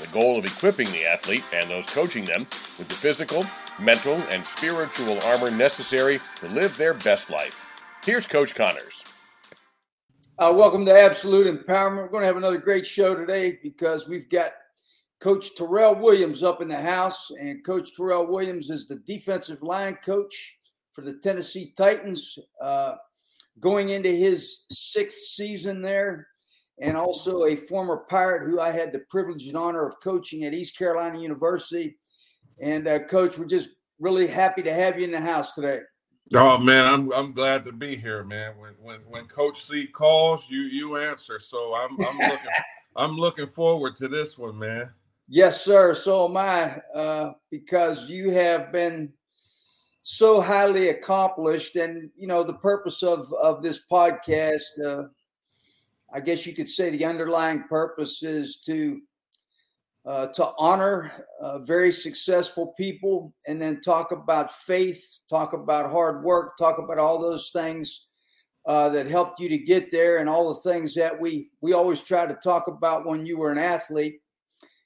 the goal of equipping the athlete and those coaching them with the physical, mental, and spiritual armor necessary to live their best life. Here's Coach Connors. Uh, welcome to Absolute Empowerment. We're going to have another great show today because we've got Coach Terrell Williams up in the house. And Coach Terrell Williams is the defensive line coach for the Tennessee Titans, uh, going into his sixth season there, and also a former Pirate who I had the privilege and honor of coaching at East Carolina University. And, uh, Coach, we're just really happy to have you in the house today. Oh man, I'm I'm glad to be here, man. When when when Coach C calls, you you answer. So I'm I'm looking I'm looking forward to this one, man. Yes, sir. So am I, uh, because you have been so highly accomplished, and you know the purpose of of this podcast. Uh, I guess you could say the underlying purpose is to uh, to honor uh, very successful people and then talk about faith, talk about hard work, talk about all those things uh, that helped you to get there and all the things that we we always try to talk about when you were an athlete.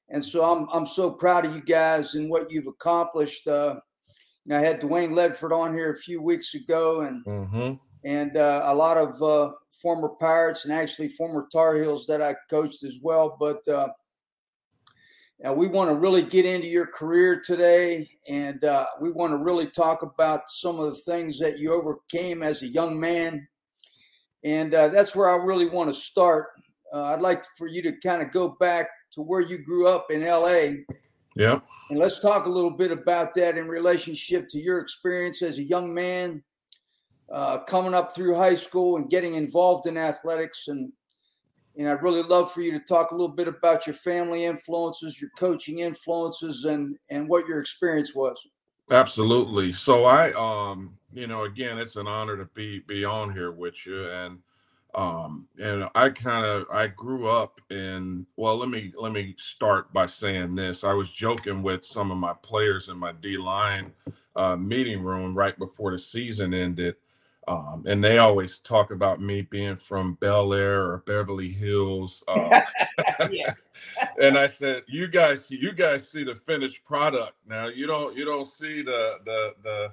And so I'm I'm so proud of you guys and what you've accomplished. Uh, I had Dwayne Ledford on here a few weeks ago, and mm-hmm. And uh, a lot of uh, former Pirates and actually former Tar Heels that I coached as well. But and we want to really get into your career today, and uh, we want to really talk about some of the things that you overcame as a young man. And uh, that's where I really want to start. Uh, I'd like for you to kind of go back to where you grew up in LA. Yeah. And let's talk a little bit about that in relationship to your experience as a young man, uh, coming up through high school and getting involved in athletics and and I'd really love for you to talk a little bit about your family influences, your coaching influences, and and what your experience was. Absolutely. So I, um, you know, again, it's an honor to be be on here with you, and um, and I kind of I grew up in. Well, let me let me start by saying this. I was joking with some of my players in my D line uh, meeting room right before the season ended um, and they always talk about me being from Bel Air or Beverly Hills. Uh, and I said, "You guys, you guys see the finished product now. You don't, you don't see the the the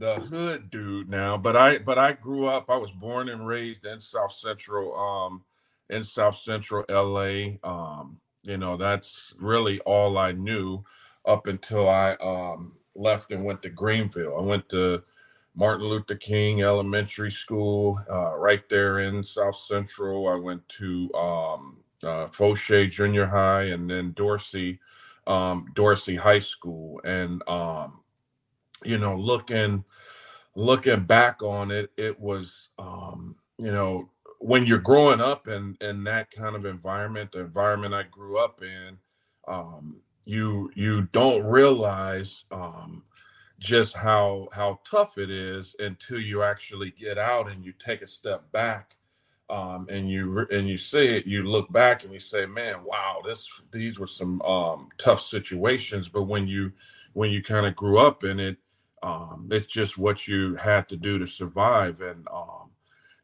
the hood dude now. But I, but I grew up. I was born and raised in South Central, um, in South Central LA. Um, you know, that's really all I knew up until I um, left and went to Greenville. I went to Martin Luther King Elementary School, uh, right there in South Central. I went to um, uh, Foshay Junior High and then Dorsey, um, Dorsey High School. And um, you know, looking looking back on it, it was um, you know when you're growing up in in that kind of environment, the environment I grew up in, um, you you don't realize um, just how how tough it is until you actually get out and you take a step back um, and you and you see it you look back and you say man wow this these were some um, tough situations. But when you when you kind of grew up in it um, it's just what you had to do to survive. And um,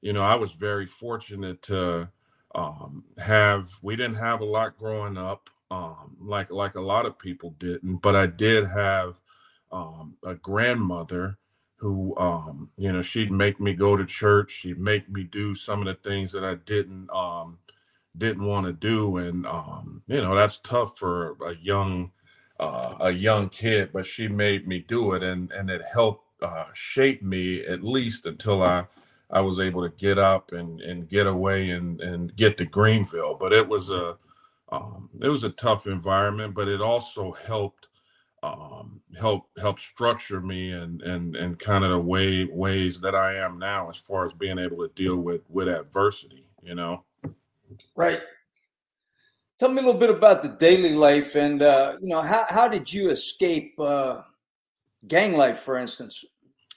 you know i was very fortunate to um, have we didn't have a lot growing up um, like like a lot of people didn't but i did have um, a grandmother who um, you know she'd make me go to church she'd make me do some of the things that i didn't um, didn't want to do and um, you know that's tough for a young uh, a young kid but she made me do it and and it helped uh, shape me at least until i i was able to get up and and get away and and get to greenville. But it was a um, it was a tough environment but it also helped um, help help structure me and and and kind of the way ways that I am now as far as being able to deal with with adversity. You know. Right. Tell me a little bit about the daily life, and uh, you know, how how did you escape uh, gang life, for instance?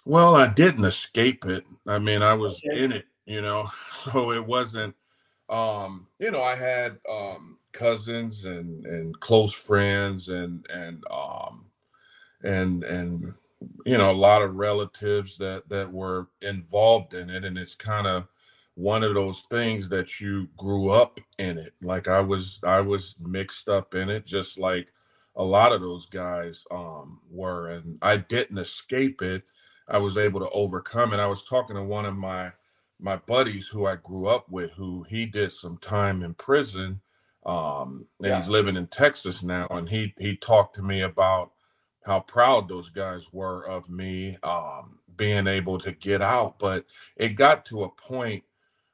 Well, I didn't escape it. I mean, I was okay. in it, you know, so it wasn't. Um, you know, I had um, cousins and and close friends and and um, and and you know a lot of relatives that that were involved in it, and it's kind of one of those things that you grew up in it. Like i was i was mixed up in it just like a lot of those guys um were. And i didn't escape it. I was able to overcome it. I was talking to one of my my buddies who i grew up with who he did some time in prison um and yeah. he's living in texas now and he he talked to me about how proud those guys were of me um being able to get out but it got to a point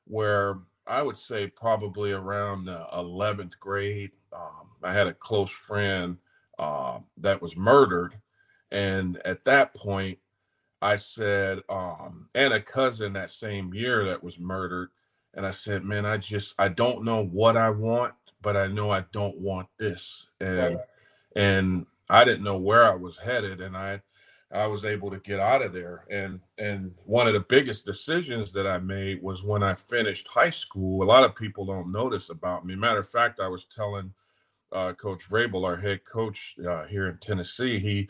where I would say probably around the 11th grade, um, I had a close friend uh, that was murdered. And at that point, I said, um, and a cousin that same year that was murdered. And I said, man, I just, I don't know what I want, but I know I don't want this. And, right. and I didn't know where I was headed. And I, I was able to get out of there. And and one of the biggest decisions that I made was when I finished high school. A lot of people don't notice about me. Matter of fact, I was telling uh, Coach Vrabel, our head coach uh, here in Tennessee, he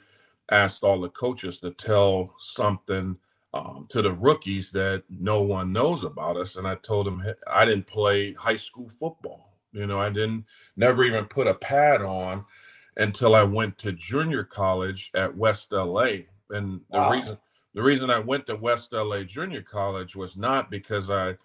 asked all the coaches to tell something um, to the rookies that no one knows about us. And I told him I didn't play high school football. You know, I didn't never even put a pad on until I went to junior college at West LA. And the wow. reason the reason I went to West LA Junior College was not because I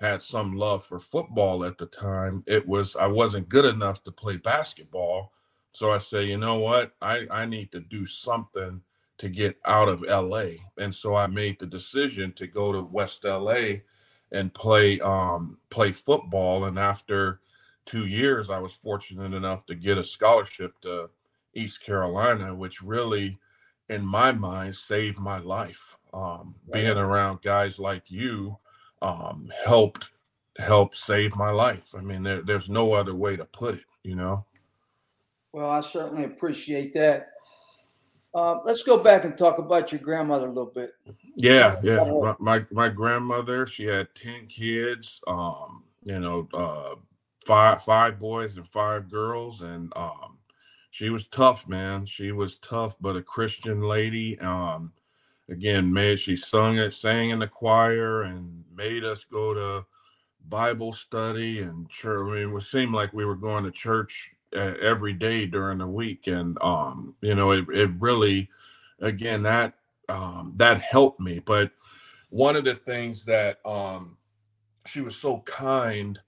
had some love for football at the time. It was I wasn't good enough to play basketball. So I say, you know what? I, I need to do something to get out of LA. And so I made the decision to go to West LA and play um play football. And after two years, I was fortunate enough to get a scholarship to East Carolina, which really, in my mind, saved my life. Um, being around guys like you um, helped help save my life. I mean, there, there's no other way to put it, you know. Well, I certainly appreciate that. Uh, let's go back and talk about your grandmother a little bit. Yeah, yeah. My my, my grandmother, she had ten kids. Um, you know, uh, five five boys and five girls, and um, she was tough, man. She was tough, but a Christian lady. Um, again, made she sung it, sang in the choir, and made us go to Bible study and church. I mean, it seemed like we were going to church uh, every day during the week, and um, you know, it it really, again, that um, that helped me. But one of the things that um, she was so kind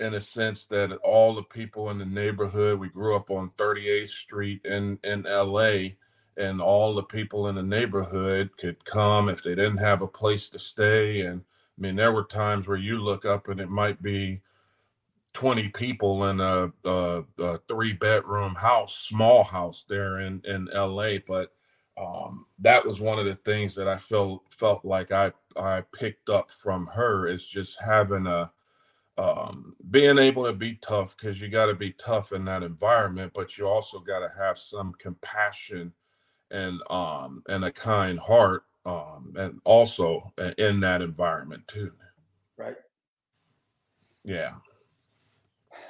in a sense that all the people in the neighborhood, we grew up on 38th Street in, in LA, and all the people in the neighborhood could come if they didn't have a place to stay. And I mean, there were times where you look up and it might be 20 people in a, a, a three bedroom house, small house there in, in LA. But um, that was one of the things that I felt felt like I I picked up from her is just having a um, being able to be tough because you got to be tough in that environment, but you also got to have some compassion and um and a kind heart um and also in that environment too. Right. Yeah.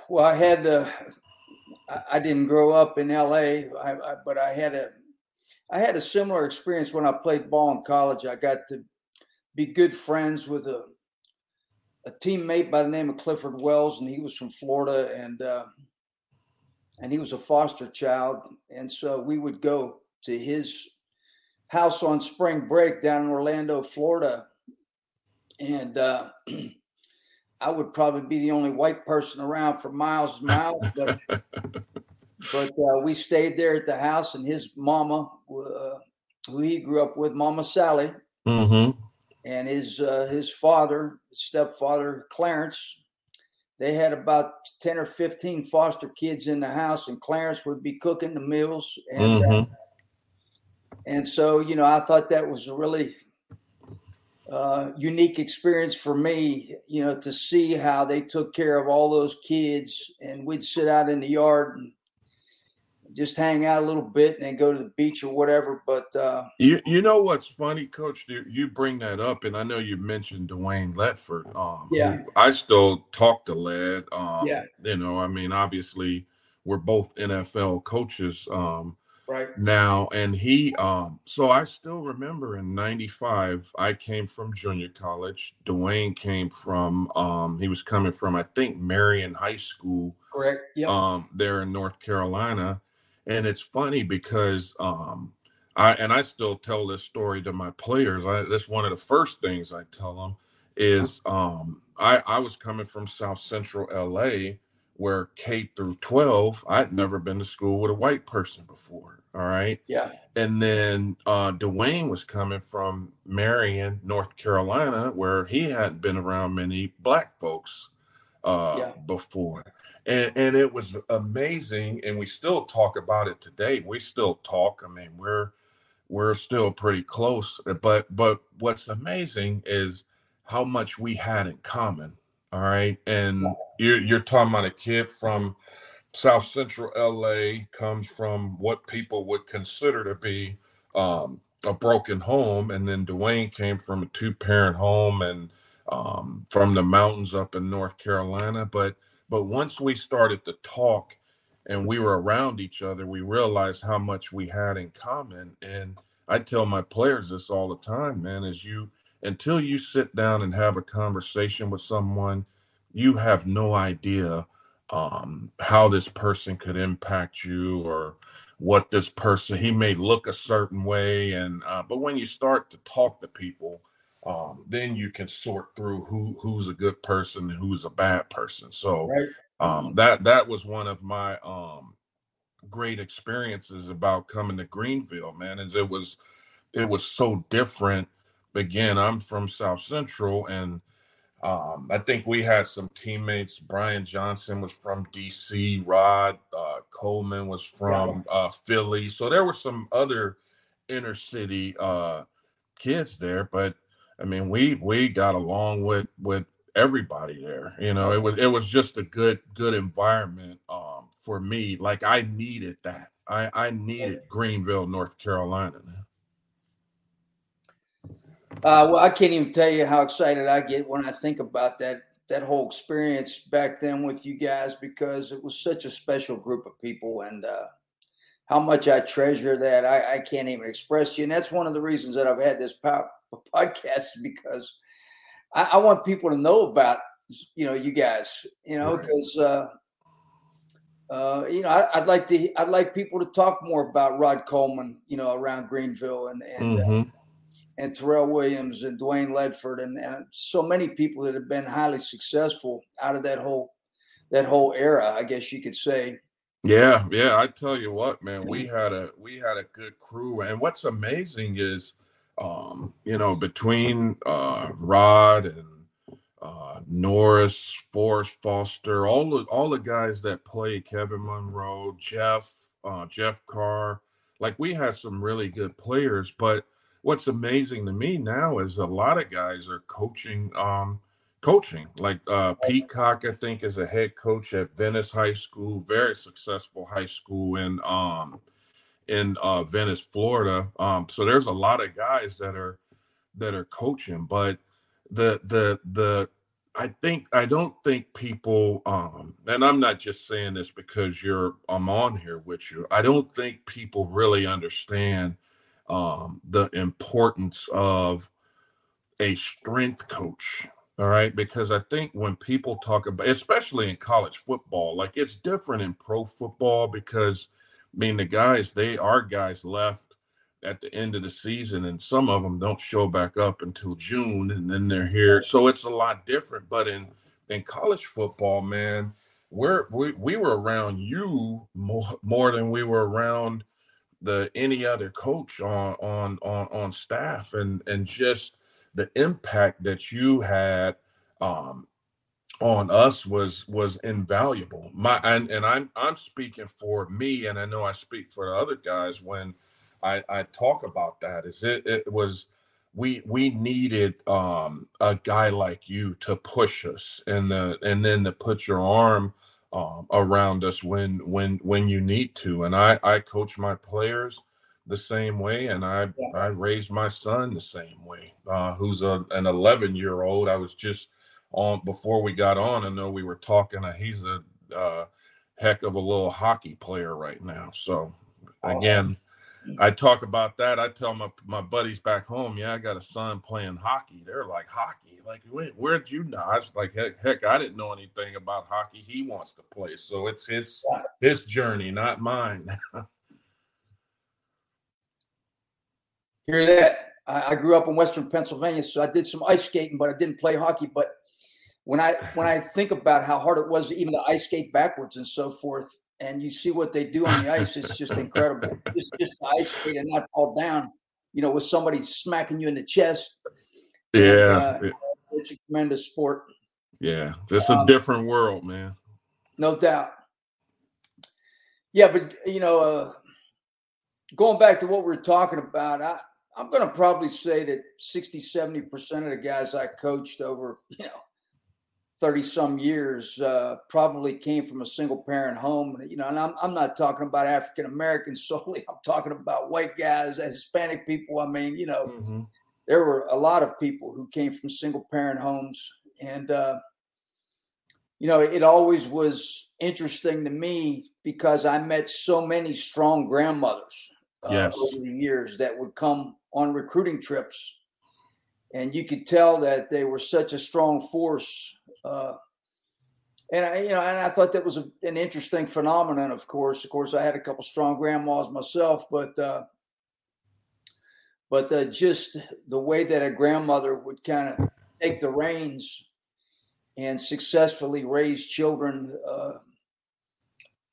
Well, I had the. I didn't grow up in L.A., I, I, but I had a I had a similar experience when I played ball in college. I got to be good friends with a a teammate by the name of Clifford Wells, and he was from Florida, and uh, and he was a foster child, and so we would go to his house on spring break down in Orlando, Florida, and uh, I would probably be the only white person around for miles and miles, but but uh, we stayed there at the house, and his mama, uh, who he grew up with, Mama Sally. Mm-hmm and his uh, his father, stepfather Clarence, they had about ten or fifteen foster kids in the house, and Clarence would be cooking the meals, and uh, mm-hmm. uh, and so you know I thought that was a really uh, unique experience for me, you know, to see how they took care of all those kids, and we'd sit out in the yard and just hang out a little bit and then go to the beach or whatever. But uh, you you know what's funny, Coach? You bring that up, and I know you mentioned Dwayne Ledford. Um, yeah, I still talk to Led. Um, yeah, you know, I mean, obviously we're both NFL coaches. Um, right now and he um so i still remember in 95 i came from junior college dwayne came from um he was coming from i think marion high school correct yep. um there in north carolina and it's funny because um i and i still tell this story to my players i that's one of the first things i tell them is um i i was coming from south central la where K through 12, I'd never been to school with a white person before. All right. Yeah. And then uh, Dwayne was coming from Marion, North Carolina, where he hadn't been around many black folks uh, yeah. before. And, and it was amazing. And we still talk about it today. We still talk. I mean, we're we're still pretty close. But but what's amazing is how much we had in common all right. And you're, you're talking about a kid from South Central LA, comes from what people would consider to be um, a broken home. And then Dwayne came from a two parent home and um, from the mountains up in North Carolina. But but once we started to talk and we were around each other, we realized how much we had in common. And I tell my players this all the time, man, is you until you sit down and have a conversation with someone, you have no idea um, how this person could impact you or what this person he may look a certain way and uh, but when you start to talk to people um, then you can sort through who who's a good person and who's a bad person so right. um, that that was one of my um, great experiences about coming to greenville man is it was it was so different again, I'm from South Central, and um, I think we had some teammates. Brian Johnson was from DC. Rod uh, Coleman was from uh, Philly. So there were some other inner city uh, kids there, but I mean, we we got along with with everybody there. You know, it was it was just a good good environment um, for me. Like I needed that. I I needed Greenville, North Carolina. Uh, well, I can't even tell you how excited I get when I think about that that whole experience back then with you guys because it was such a special group of people and uh, how much I treasure that I, I, can't even express to you. And that's one of the reasons that I've had this podcast because I, I, want people to know about you know you guys you know because. Uh, uh, you know, I, would like to. I'd like people to talk more about Rod Coleman. You know, around Greenville and and uh, mm-hmm and Terrell Williams and Dwayne Ledford and, and so many people that have been highly successful out of that whole that whole era, I guess you could say. Yeah, yeah. I tell you what, man, we had a we had a good crew. And what's amazing is um, you know, between uh Rod and uh Norris, Forrest Foster, all the all the guys that played Kevin Monroe, Jeff, uh Jeff Carr, like we had some really good players, but what's amazing to me now is a lot of guys are coaching um coaching like uh peacock i think is a head coach at venice high school very successful high school in um in uh venice florida um so there's a lot of guys that are that are coaching but the the the i think i don't think people um and i'm not just saying this because you're i'm on here with you i don't think people really understand um, the importance of a strength coach. All right. Because I think when people talk about, especially in college football, like it's different in pro football because, I mean, the guys, they are guys left at the end of the season, and some of them don't show back up until June, and then they're here. So it's a lot different. But in in college football, man, we're we, we were around you more more than we were around the any other coach on on on on staff and and just the impact that you had um on us was was invaluable my and, and i'm i'm speaking for me and i know i speak for the other guys when i i talk about that is it it was we we needed um, a guy like you to push us and the and then to put your arm um, around us when when when you need to. And I I coach my players the same way, and I yeah. I raised my son the same way. Uh, who's a, an 11 year old. I was just on before we got on. I know we were talking. Uh, he's a uh, heck of a little hockey player right now. So awesome. again I talk about that. I tell my my buddies back home, yeah, I got a son playing hockey. They're like hockey, like where'd you know? I was like, heck, heck, I didn't know anything about hockey. He wants to play, so it's his his journey, not mine. Hear that? I, I grew up in Western Pennsylvania, so I did some ice skating, but I didn't play hockey. But when I when I think about how hard it was even to ice skate backwards and so forth, and you see what they do on the ice. It's just incredible. Just, just ice skate and not fall down, you know, with somebody smacking you in the chest. Yeah. And, uh, it's a tremendous sport. Yeah. It's um, a different world, man. No doubt. Yeah, but, you know, uh, going back to what we are talking about, I, I'm going to probably say that 60, 70% of the guys I coached over, you know, 30 some years uh, probably came from a single parent home you know and i'm, I'm not talking about african americans solely i'm talking about white guys hispanic people i mean you know mm-hmm. there were a lot of people who came from single parent homes and uh, you know it always was interesting to me because i met so many strong grandmothers uh, yes. over the years that would come on recruiting trips and you could tell that they were such a strong force uh, and I, you know, and I thought that was a, an interesting phenomenon. Of course, of course, I had a couple strong grandmas myself, but uh, but uh, just the way that a grandmother would kind of take the reins and successfully raise children, uh,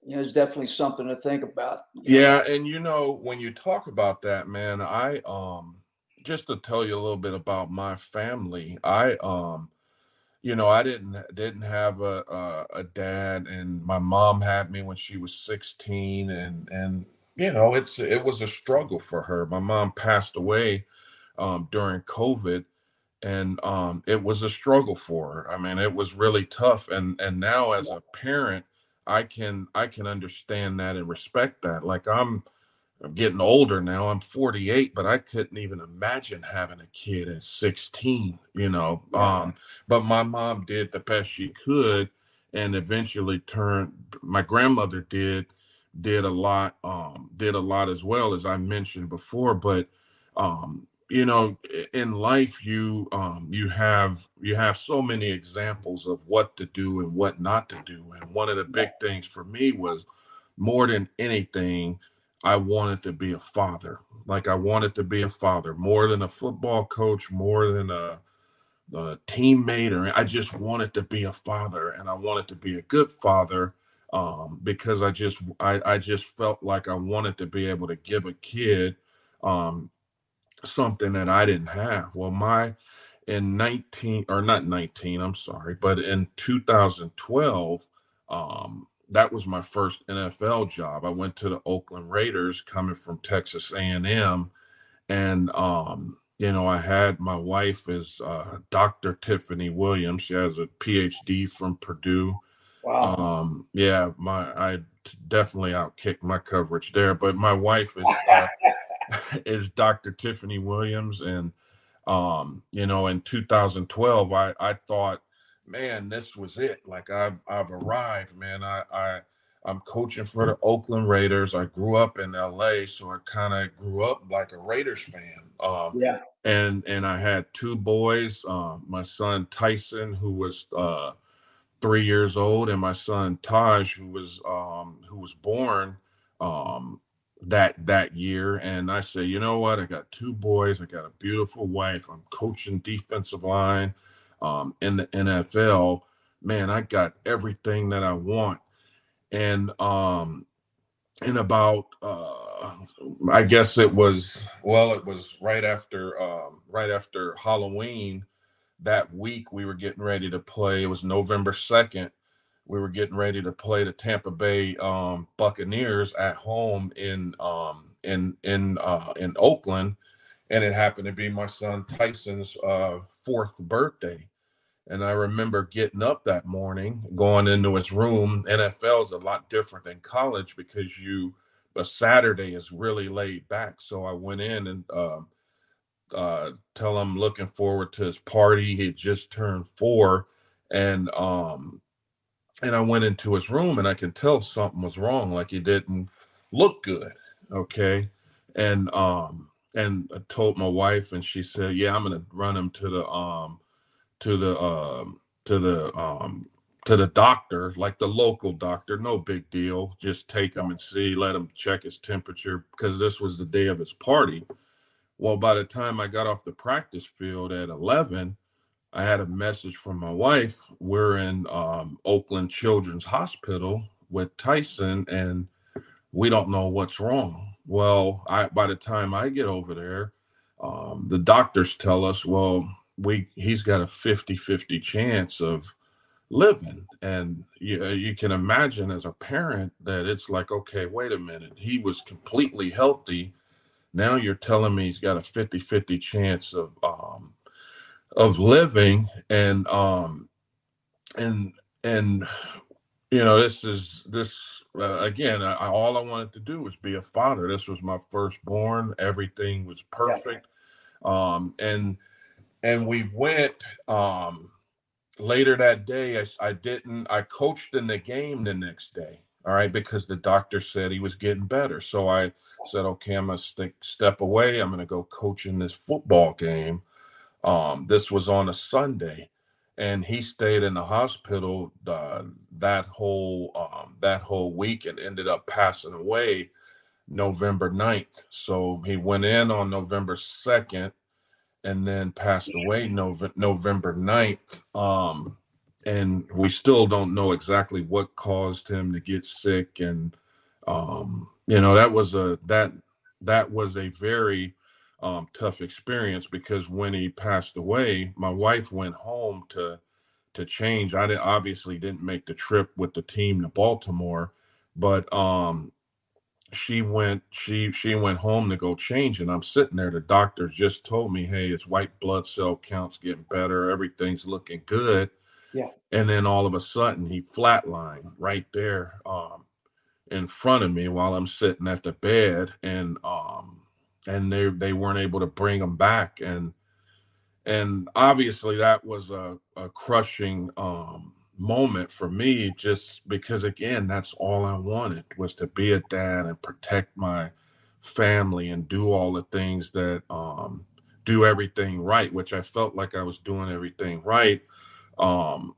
you know, is definitely something to think about. Yeah, know? and you know, when you talk about that, man, I um just to tell you a little bit about my family, I um you know, I didn't didn't have a, a, a dad, and my mom had me when she was 16, and and you know, it's it was a struggle for her. My mom passed away um, during COVID, and um, it was a struggle for her. I mean, it was really tough. And and now as a parent, I can I can understand that and respect that. Like I'm I'm getting older now. I'm 48, but I couldn't even imagine having a kid at 16, you know. Yeah. Um, but my mom did the best she could and eventually turned my grandmother did did a lot um did a lot as well as I mentioned before, but um you know in life you um you have you have so many examples of what to do and what not to do and one of the big things for me was more than anything I wanted to be a father. Like I wanted to be a father more than a football coach, more than a, a teammate, or I just wanted to be a father, and I wanted to be a good father um, because I just I, I just felt like I wanted to be able to give a kid um, something that I didn't have. Well, my in 19 or not 19, I'm sorry, but in 2012, um, that was my first NFL job. I went to the Oakland Raiders coming from Texas A&M and um you know, I had my wife is uh, Dr. Tiffany Williams. She has a PhD from Purdue. Wow. Um, yeah, my I definitely outkicked my coverage there, but my wife is uh, is Dr. Tiffany Williams, and um, you know, in 2012, I I thought man, this was it. Like I've I've arrived, man. I I I'm coaching for the Oakland Raiders. I grew up in LA, so I kind of grew up like a Raiders fan. Um, yeah. And and I had two boys. Um, my son Tyson, who was uh, three years old, and my son Taj, who was um, who was born um, that that year. And I say, you know what? I got two boys. I got a beautiful wife. I'm coaching defensive line um, in the NFL, man, I got everything that I want. And um, in about, uh, I guess it was, well, it was right after, um, right after Halloween. That week, we were getting ready to play. It was November second. We were getting ready to play the Tampa Bay um, Buccaneers at home in um, in in uh, in Oakland and it happened to be my son Tyson's uh, fourth birthday. And I remember getting up that morning, going into his room. NFL is a lot different than college because you, but Saturday is really laid back. So I went in and uh, uh, tell him looking forward to his party. He just turned four, and um, and I went into his room and I can tell something was wrong. Like he didn't look good. Okay, and um, and I told my wife, and she said, "Yeah, I'm gonna run him to the um." to the um to the um to the doctor, like the local doctor, no big deal. Just take him and see, let him check his temperature because this was the day of his party. Well, by the time I got off the practice field at 11, I had a message from my wife. We're in um, Oakland Children's Hospital with Tyson, and we don't know what's wrong. Well, I by the time I get over there, um, the doctors tell us, well, we he's got a 50-50 chance of living. And you, uh, you can imagine as a parent that it's like okay wait a minute. He was completely healthy. Now you're telling me he's got a 50-50 chance of um of living. And um and and you know this is this uh, again I, all i wanted to do was be a father. This was my firstborn. Everything was perfect. Yeah. um and and we went um later that day I, I didn't i coached in the game the next day all right because the doctor said he was getting better. So i said okay i'm gonna stick, step away. I'm gonna go coach in this football game. Um this was on a sunday and he stayed in the hospital uh, that whole um, that whole week and ended up passing away november 9th so he went in on november 2nd and then passed away Nov- November 9th. Um, and we still don't know exactly what caused him to get sick. And, um, you know, that was a, that, that was a very um, tough experience because when he passed away, my wife went home to, to change. I did, obviously didn't make the trip with the team to Baltimore, but um, she went she she went home to go change and i'm sitting there the doctor just told me hey his white blood cell counts getting better everything's looking good yeah and then all of a sudden he flatlined right there um in front of me while i'm sitting at the bed and um and they they weren't able to bring him back. And and obviously that was a, a crushing um moment for me just because again that's all i wanted was to be a dad and protect my family and do all the things that um do everything right which i felt like i was doing everything right. Um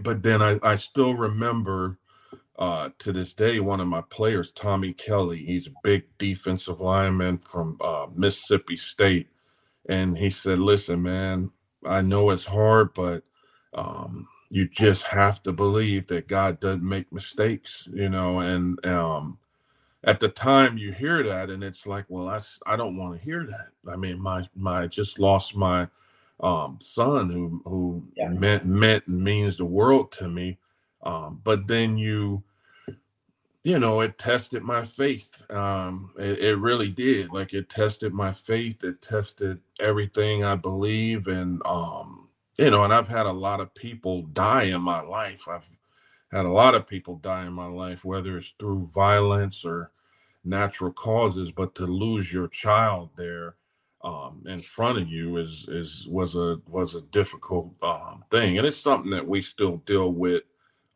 but then i i still remember uh to this day one of my players tommy kelly he's a big defensive lineman from uh mississippi state and he said listen man i know it's hard but um you just have to believe that God doesn't make mistakes, you know, and um at the time you hear that and it's like, well, that's I don't want to hear that. I mean, my my just lost my um son who who yeah. meant meant and means the world to me. Um, but then you you know, it tested my faith. Um, it, it, really did. Like it tested my faith. It tested everything I believe, and um, you know, and I've had a lot of people die in my life. I've had a lot of people die in my life, whether it's through violence or natural causes, but to lose your child there um, in front of you is is was a was a difficult um, thing, and it's something that we still deal with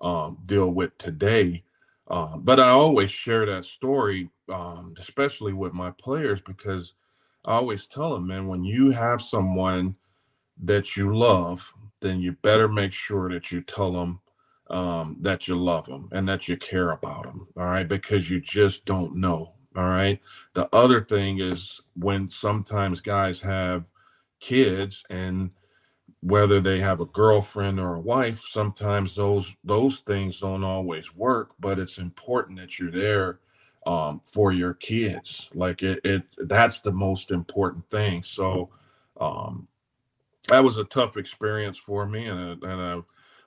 um, deal with today. Uh, but I always share that story, um, especially with my players, because I always tell them, man, when you have someone that you love, then you better make sure that you tell them um, that you love them and that you care about them. All right. Because you just don't know. All right. The other thing is when sometimes guys have kids and whether they have a girlfriend or a wife, sometimes those those things don't always work, but it's important that you're there um, for your kids. Like it, it that's the most important thing. So um, that was a tough experience for me, and, and I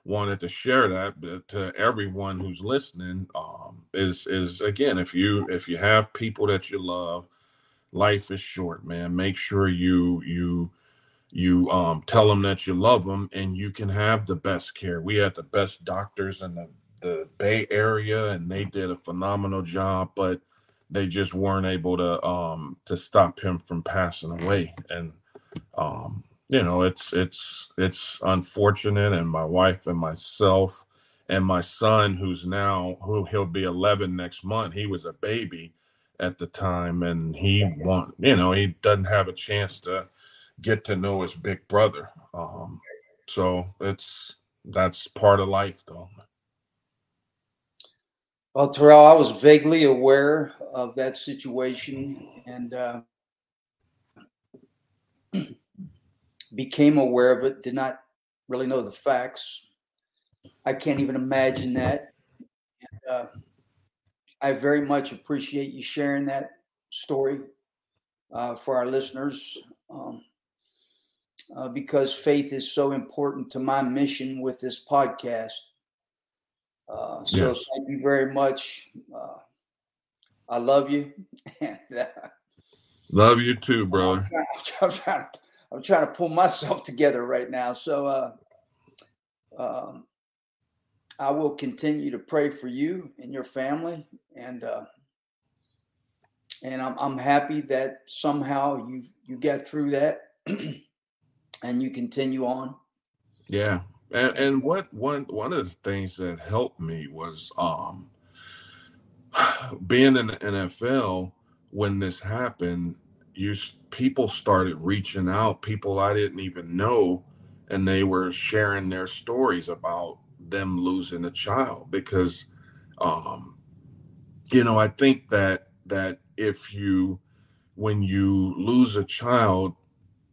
wanted to share that But to everyone who's listening. Um, is is again, if you if you have people that you love life is short, man. Make sure you you you um tell them that you love them and you can have the best care. We had the best doctors in the the Bay Area and they did a phenomenal job, but they just weren't able to um to stop him from passing away. And um you know it's it's it's unfortunate and my wife and myself and my son who's now who he'll be 11 next month. He was a baby at the time and he want you know he doesn't have a chance to get to know his big brother um so it's that's part of life though. Well terrell i was vaguely aware of that situation and uh, became aware of it did not really know the facts. I can't even imagine that. And, uh, I very much appreciate you sharing that story uh, for our listeners. Um, uh, because faith is so important to my mission with this podcast. Uh, so yes. thank you very much. Uh, I love you. and, uh, love you too, brother. I'm trying, I'm, trying, I'm trying, to pull myself together right now. So, uh, um, I will continue to pray for you and your family, and uh, and I'm I'm happy that somehow you you get through that, and you continue on. Yeah, and, and what one one of the things that helped me was um being in the NFL when this happened. You people started reaching out, people I didn't even know, and they were sharing their stories about them losing a child because um you know i think that that if you when you lose a child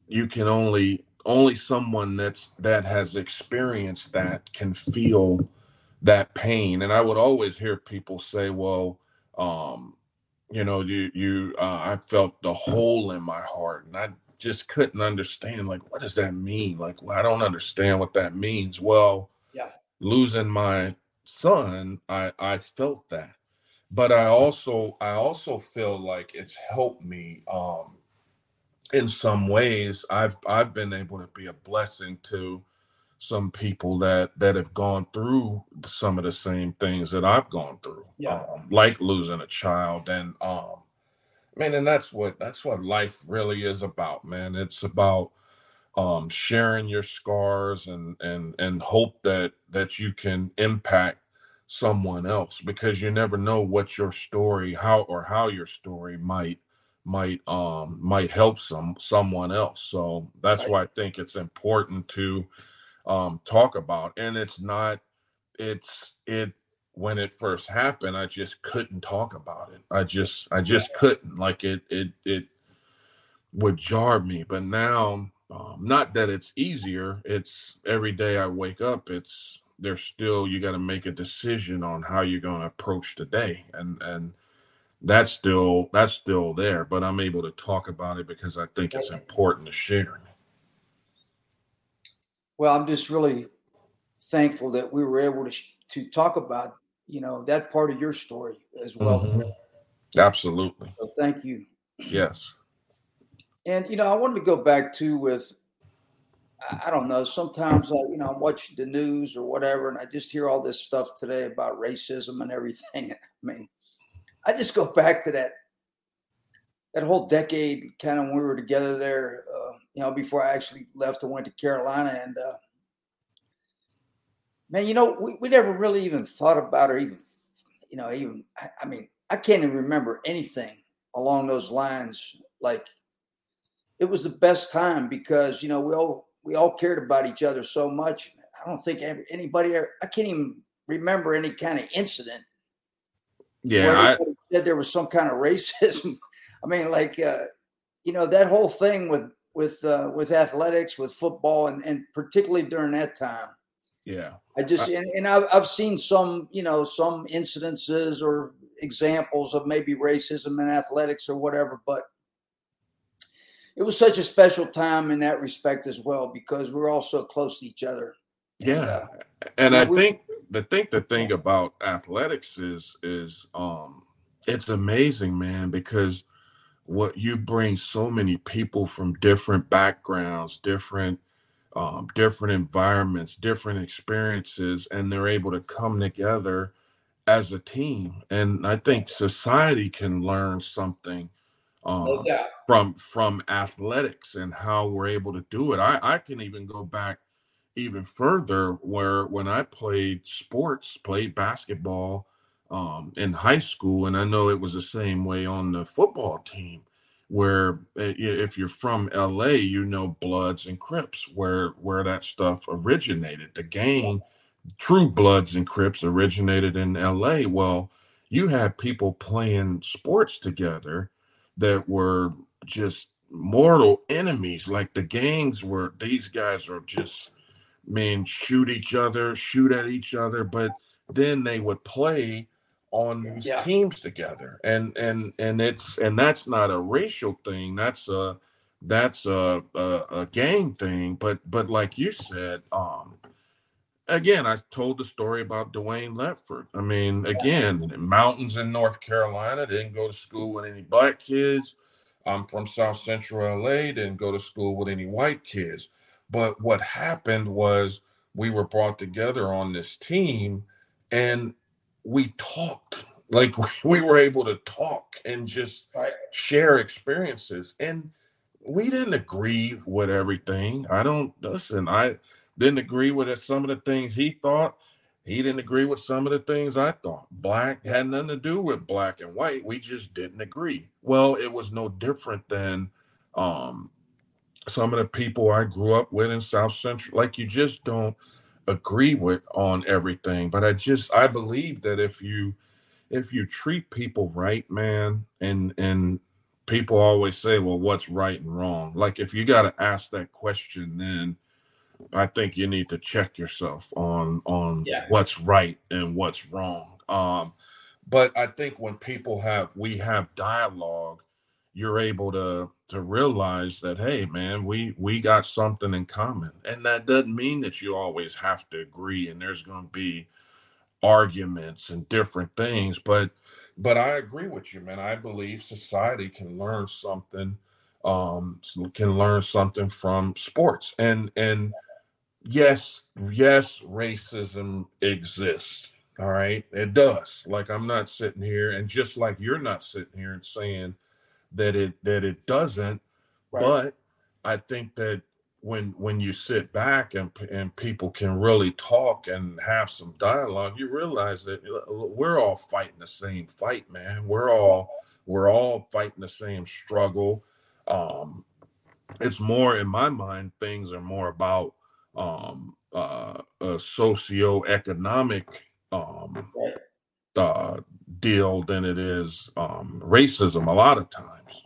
you can only only someone that's that has experienced that can feel that pain. And i would always hear people say well um you know you you uh, i felt the hole in my heart and i just couldn't understand like what does that mean? Like well, i don't understand what that means. Well yeah, losing my son, I I felt that. But I also I also feel like it's helped me um in some ways. I've I've been able to be a blessing to some people that that have gone through some of the same things that I've gone through. Yeah. Um, like losing a child and um I mean and that's what that's what life really is about, man. It's about um, sharing your scars and and and hope that that you can impact someone else because you never know what your story how or how your story might might um might help some someone else so that's right. why i think it's important to um talk about and it's not it's it when it first happened i just couldn't talk about it i just i just couldn't like it it it would jar me but now um, not that it's easier. It's every day I wake up. It's there's still you got to make a decision on how you're going to approach the day, and and that's still that's still there. But I'm able to talk about it because I think it's important to share. Well, I'm just really thankful that we were able to to talk about you know that part of your story as well. Mm-hmm. Absolutely. So thank you. Yes. And you know, I wanted to go back to with I don't know. Sometimes I, you know, I'm watching the news or whatever, and I just hear all this stuff today about racism and everything. I mean, I just go back to that that whole decade, kind of when we were together there. Uh, you know, before I actually left and went to Carolina, and uh, man, you know, we, we never really even thought about or even, you know, even I, I mean, I can't even remember anything along those lines like it was the best time because you know we all we all cared about each other so much. I don't think anybody ever, I can't even remember any kind of incident. Yeah, I, said there was some kind of racism. I mean, like uh, you know that whole thing with with uh, with athletics, with football, and and particularly during that time. Yeah, I just I, and, and I've, I've seen some you know some incidences or examples of maybe racism in athletics or whatever, but it was such a special time in that respect as well because we're all so close to each other. Yeah, and, uh, and I we, think the think the thing about athletics is is um it's amazing, man, because what you bring so many people from different backgrounds, different um, different environments, different experiences, and they're able to come together as a team. And I think society can learn something um, from from athletics and how we're able to do it. I, I can even go back even further where when I played sports, played basketball um, in high school, and I know it was the same way on the football team where eh, if you're from LA, you know Bloods and Crips, where where that stuff originated. The gang, True Bloods and Crips, originated in LA. Well, you had people playing sports together that were just mortal enemies. Like the gangs were, these guys are just, man, shoot each other, shoot at each other, but then they would play on these yeah. teams together. And and and it's and that's not a racial thing that's a that's a, a, a gang thing but but like you said um again i told the story about dwayne ledford i mean again mountains in north carolina didn't go to school with any black kids. I'm from south central la didn't go to school with any white kids. But what happened was we were brought together on this team and we talked. Like we were able to talk and just right. share experiences and we didn't agree with everything. I don't listen i didn't agree with some of the things he thought. He didn't agree with some of the things i thought. Black had nothing to do with black and white. We just didn't agree. Well it was no different than um some of the people i grew up with in south central like you just don't agree with on everything, but I just I believe that if you if you treat people right, man, and and people always say, well, what's right and wrong? Like if you got to ask that question, then I think you need to check yourself on on yeah. what's right and what's wrong. Um, but I think when people have we have dialogue you're able to to realize that hey man we we got something in common. And that doesn't mean that you always have to agree and there's going to be arguments and different things but but i agree with you man. I believe society can learn something um can learn something from sports. And and yes yes racism exists all right? It does. Like i'm not sitting here and just like you're not sitting here and saying that it that it doesn't right. but i think that when when you sit back and and people can really talk and have some dialogue you realize that uh, we're all fighting the same fight man. We're all we're all fighting the same struggle. Um it's more in my mind things are more about um uh a socio-economic um uh deal than it is um, racism a lot of times.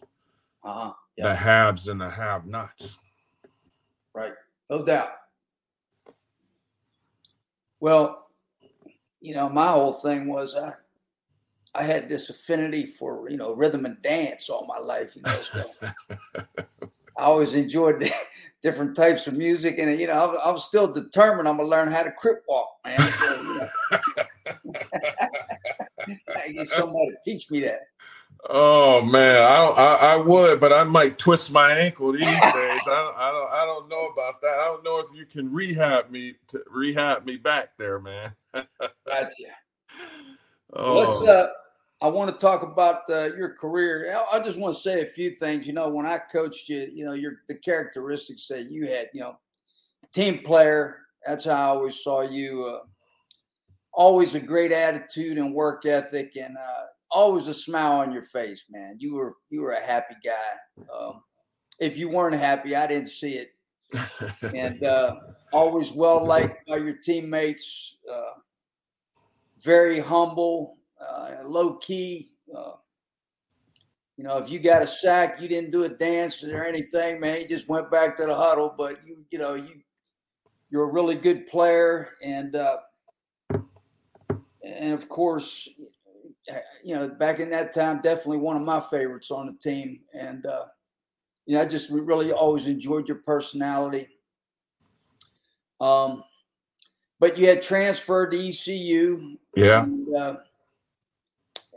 Uh-huh. Yeah. The haves and the have nots. Right. No doubt. Well, you know, my whole thing was I I had this affinity for, you know, rhythm and dance all my life, you know. So I always enjoyed the different types of music and you know, I'm, I'm still determined I'm gonna learn how to crip walk, man. So, you know. I get somebody to teach me that. Oh man, I, I, I would, but I might twist my ankle these days. I don't, I don't I don't know about that. I don't know if you can rehab me to rehab me back there, man. gotcha. Oh. Let's. Uh, I want to talk about uh, your career. I, I just want to say a few things. You know, when I coached you, you know, your the characteristics that you had. You know, team player. That's how I always saw you. Uh, always a great attitude and work ethic, and uh, always a smile on your face, man. You were you were a happy guy. Um, if you weren't happy, I didn't see it. and uh, always well liked by your teammates. Uh, very humble, uh, low key. Uh, you know, if you got a sack, you didn't do a dance or anything, man. You just went back to the huddle. But you, you know, you you're a really good player, and uh, and of course, you know, back in that time, definitely one of my favorites on the team. And, uh, you know, I just really always enjoyed your personality. Um, but you had transferred to ECU. Yeah. And, uh,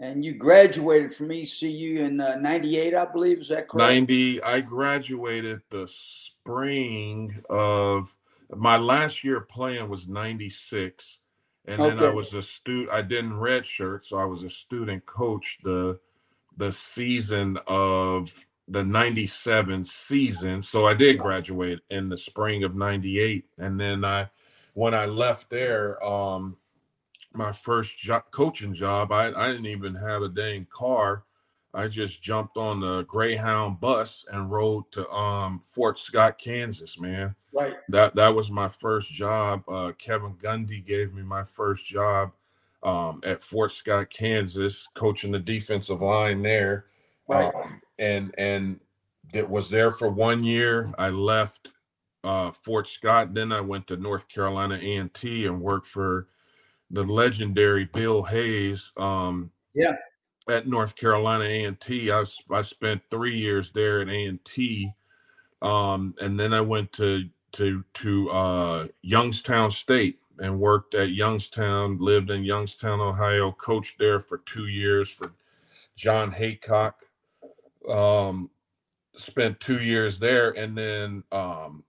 and you graduated from ECU in uh, 98, I believe. Is that correct? 90. I graduated the spring of my last year playing was 96. And okay. then I was a student. I didn't redshirt, so I was a student coach the the season of the 97 season. So I did graduate in the spring of 98. And then I when I left there, um, my first coaching job, I, I didn't even have a dang car. I just jumped on the Greyhound bus and rode to um, Fort Scott, Kansas, man. Right. That that was my first job. Uh, Kevin Gundy gave me my first job um, at Fort Scott, Kansas, coaching the defensive line there. Right. Um, and and it was there for one year. I left uh, Fort Scott. Then I went to North Carolina A and T and worked for the legendary Bill Hayes. Um, yeah. At North Carolina a&t i spent three years there at A and T, um, and then I went to to to uh, Youngstown State and worked at Youngstown. Lived in Youngstown, Ohio. Coached there for two years for Jon Heacock. Um, spent two years there, and then um,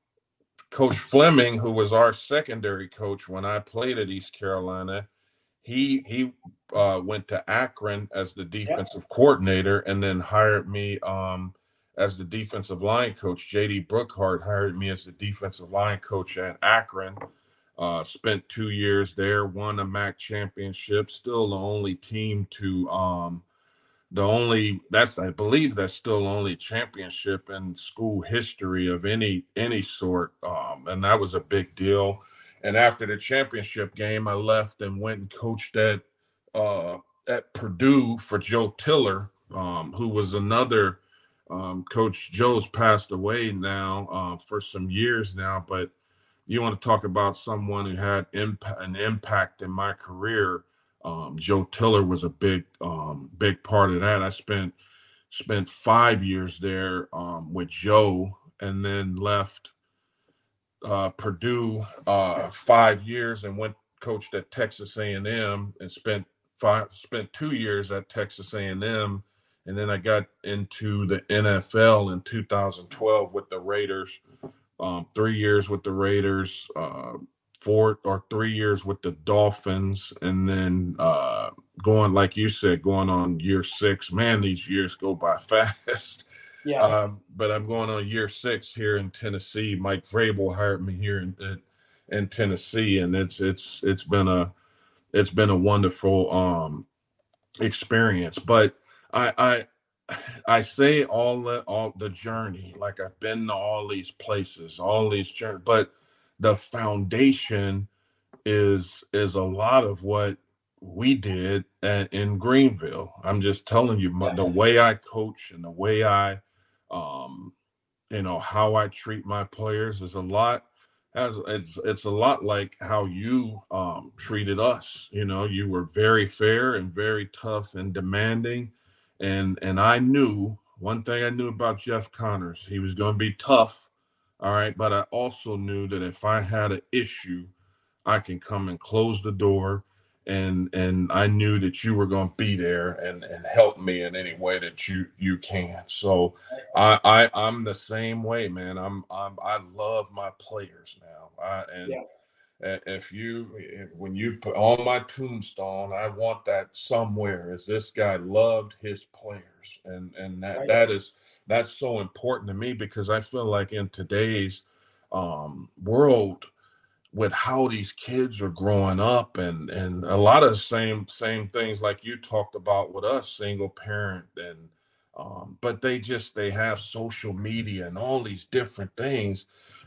Coach Fleming, who was our secondary coach when I played at East Carolina, he he uh, went to Akron as the defensive coordinator, and then hired me um, as the defensive line coach. JD Brookhart hired me as the defensive line coach at Akron. Uh, spent two years there, won a MAC championship. Still the only team to um, the only that's I believe that's still only championship in school history of any any sort, um, and that was a big deal. And after the championship game, I left and went and coached at uh, at Purdue for Joe Tiller, um, who was another um, coach. Joe's passed away now uh, for some years now, but you want to talk about someone who had an impact in my career um, Joe Tiller was a big, um, big part of that. I spent spent five years there um, with Joe, and then left uh, Purdue uh, five years and went coached at Texas A&M and spent five spent two years at Texas A&M, and then I got into the NFL in 2012 with the Raiders. Um, three years with the Raiders. Uh, four or three years with the Dolphins, and then uh, going like you said, going on year six. Man, these years go by fast. Yeah. Um, but I'm going on year six here in Tennessee. Mike Vrabel hired me here in, in Tennessee, and it's it's it's been a it's been a wonderful um, experience. But I I I say all the all the journey, like I've been to all these places, all these journeys, but the foundation is is a lot of what we did at, in Greenville. I'm just telling you the way I coach and the way I um you know how I treat my players is a lot as it's it's a lot like how you um treated us. You know, you were very fair and very tough and demanding and and I knew one thing I knew about Jeff Connors, he was going to be tough all right. But I also knew that if I had an issue, I can come and close the door and and I knew that you were going to be there and and help me in any way that you you can. So I, I I'm the same way, man. I'm I'm I love my players now. I, and yeah. if you when you put on my tombstone, I want that somewhere. Is this guy loved his players, and and that right. that is that's so important to me because I feel like in today's um, world, with how these kids are growing up, and and a lot of the same same things like you talked about with us, single parent, and um, but they just they have social media and all these different things.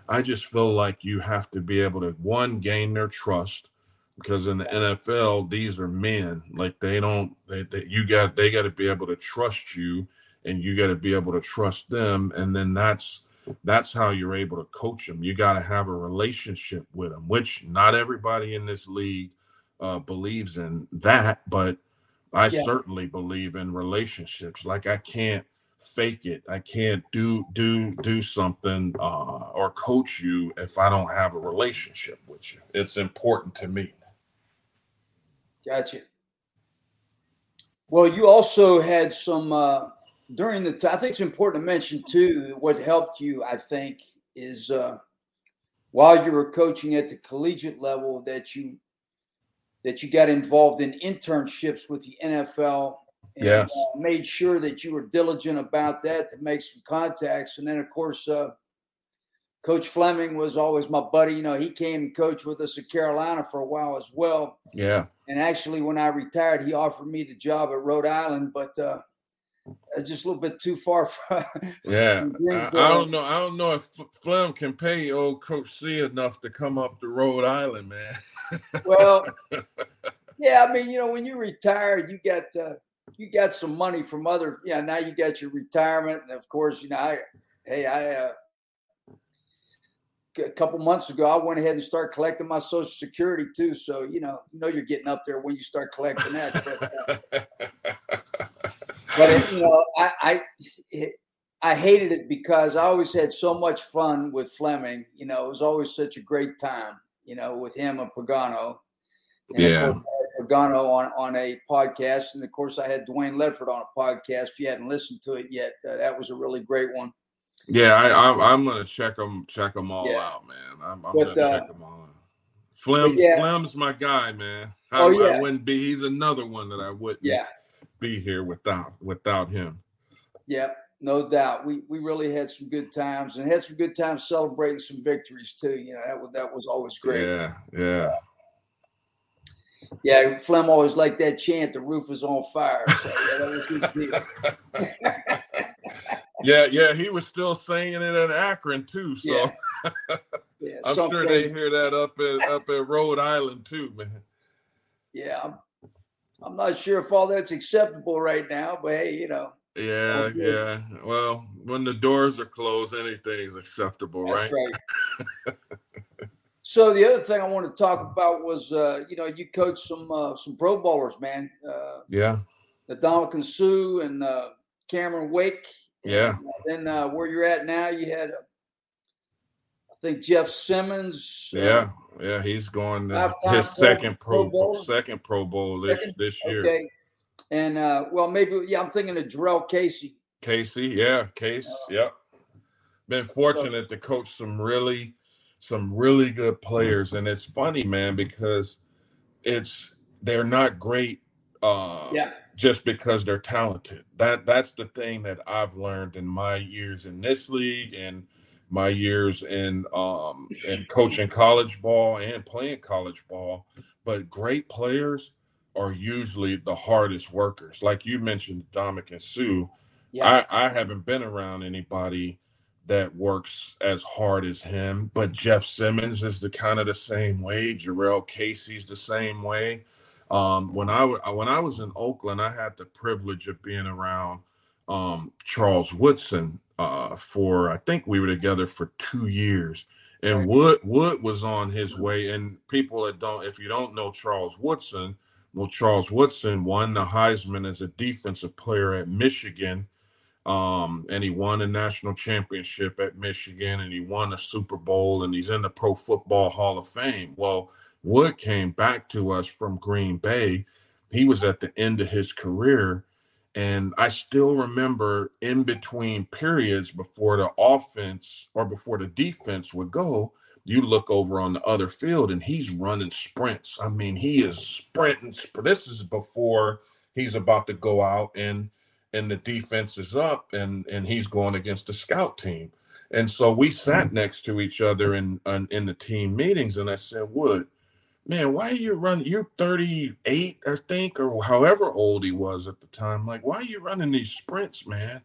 I just feel like you have to be able to one gain their trust because in the NFL these are men like they don't they, they you got they got to be able to trust you and you got to be able to trust them and then that's that's how you're able to coach them you got to have a relationship with them which not everybody in this league uh, believes in that but i yeah. certainly believe in relationships. Like i can't fake it. I can't do do do something uh, or coach you if i don't have a relationship with you. It's important to me. Gotcha. Well, you also had some uh, during the. T- I think it's important to mention too. What helped you, I think, is uh, while you were coaching at the collegiate level that you that you got involved in internships with the NFL. And, yes. Uh, made sure that you were diligent about that to make some contacts, and then of course. Uh, Coach Fleming was always my buddy. You know, he came and coached with us at Carolina for a while as well. Yeah. And actually, when I retired, he offered me the job at Rhode Island, but uh, just a little bit too far from. Yeah, I, I, don't know. I don't know if Flem can pay old Coach C enough to come up to Rhode Island, man. well, yeah, I mean, you know, when you retire, you got uh, you got some money from other. Yeah, now you got your retirement, and of course, you know, I hey, I. Uh, a couple months ago, I went ahead and started collecting my Social Security too. So you know, you know, you're getting up there when you start collecting that. But, uh, but you know, I I, it, I hated it because I always had so much fun with Fleming. You know, it was always such a great time. You know, with him and Pagano. And yeah. Pagano on on a podcast, and of course, I had Dwayne Ledford on a podcast. If you hadn't listened to it yet, uh, that was a really great one. Yeah, I, I am gonna check them check them all yeah. out, man. I'm, I'm but, gonna uh, check them all. Out. Flem's yeah. Flem's my guy, man. I, oh, yeah. I wouldn't be. He's another one that I wouldn't. Yeah be here without without him. Yeah, no doubt. We we really had some good times and had some good times celebrating some victories too. You know that was that was always great. Yeah, yeah. Yeah, Flem always liked that chant, the roof is on fire. So, yeah, yeah, yeah, he was still singing it at Akron too. So yeah. Yeah, I'm sure they hear that up at up at Rhode Island too, man. Yeah, I'm not sure if all that's acceptable right now, but hey, you know. Yeah, yeah. Well, when the doors are closed, anything's acceptable, that's right? right. so the other thing I wanted to talk about was, uh, you know, you coached some uh, some Pro Bowlers, man. Uh, yeah. Ndamukong Suh and uh, Cameron Wake. Yeah. And then uh, where you're at now, you had, think Jeff Simmons. Uh, yeah. Yeah, he's going to his second Pro, Bowl. second Pro Bowl this second? this year. Okay. And uh, well, maybe yeah, I'm thinking of Jurrell Casey. Casey, yeah, Case, uh, yep. Been fortunate to coach some really, some really good players, and it's funny, man, because it's they're not great. Uh, yeah. Just because they're talented. That that's the thing that I've learned in my years in this league and my years in um in coaching college ball and playing college ball but great players are usually the hardest workers like you mentioned Ndamukong Suh yeah. I, I haven't been around anybody that works as hard as him but Jeff Simmons is the kind of the same way Jurrell Casey's the same way um when I when I was in Oakland I had the privilege of being around um Charles Woodson uh, for I think we were together for two years. And Wood Wood was on his way. And people that don't, if you don't know Charles Woodson, well, Charles Woodson won the Heisman as a defensive player at Michigan. Um, and he won a national championship at Michigan and he won a Super Bowl and he's in the Pro Football Hall of Fame. Well, Wood came back to us from Green Bay. He was at the end of his career and I still remember in between periods before the offense or before the defense would go, you look over on the other field and he's running sprints. I mean, he is sprinting. This is before he's about to go out and and the defense is up and and he's going against the scout team. And so we sat mm-hmm. next to each other in in, in the team meetings and I said, "Wood, man, why are you running? You're 38, I think, or however old he was at the time. Like, why are you running these sprints, man?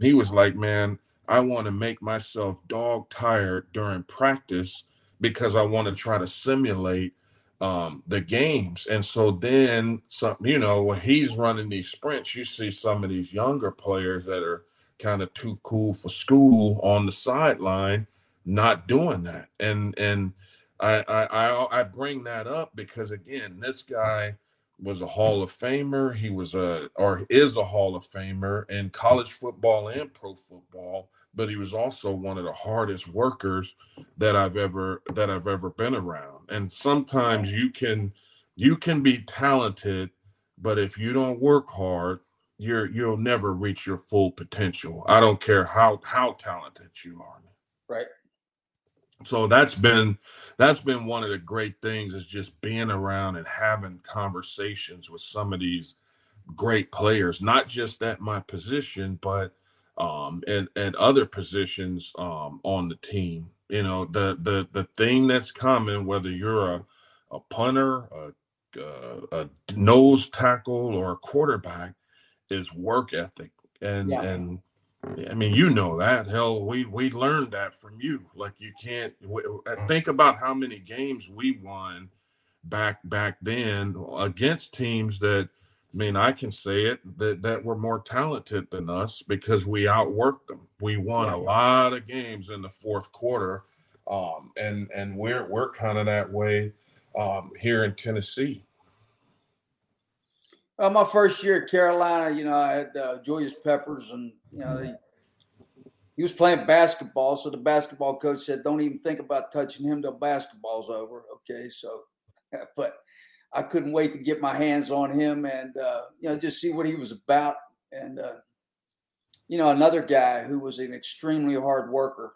He was like, man, I want to make myself dog tired during practice because I want to try to simulate um, the games. And so then, some, you know, when he's running these sprints, you see some of these younger players that are kind of too cool for school on the sideline, not doing that. And and I, I I bring that up because again, this guy was a Hall of Famer. He was a or is a Hall of Famer in college football and pro football, but he was also one of the hardest workers that I've ever that I've ever been around. And sometimes you can you can be talented but if you don't work hard, you're you'll never reach your full potential. I don't care how how talented you are. Right. So that's been that's been one of the great things is just being around and having conversations with some of these great players, not just at my position, but um and and other positions um on the team. You know, the the the thing that's common, whether you're a a punter, a, a, a nose tackle, or a quarterback, is work ethic. And yeah. and I mean, you know that. Hell, we we learned that from you. Like you can't uh, think about how many games we won back back then against teams that I mean, I can say it that, that were more talented than us because we outworked them. We won a lot of games in the fourth quarter, um, and and we're we're kind of that way um, here in Tennessee. Well, my first year at Carolina, you know, I had uh, Julius Peppers, and you know, he, was playing basketball. So the basketball coach said, "Don't even think about touching him till basketball's over." Okay, so, but I couldn't wait to get my hands on him and uh, you know just see what he was about. And uh, you know, another guy who was an extremely hard worker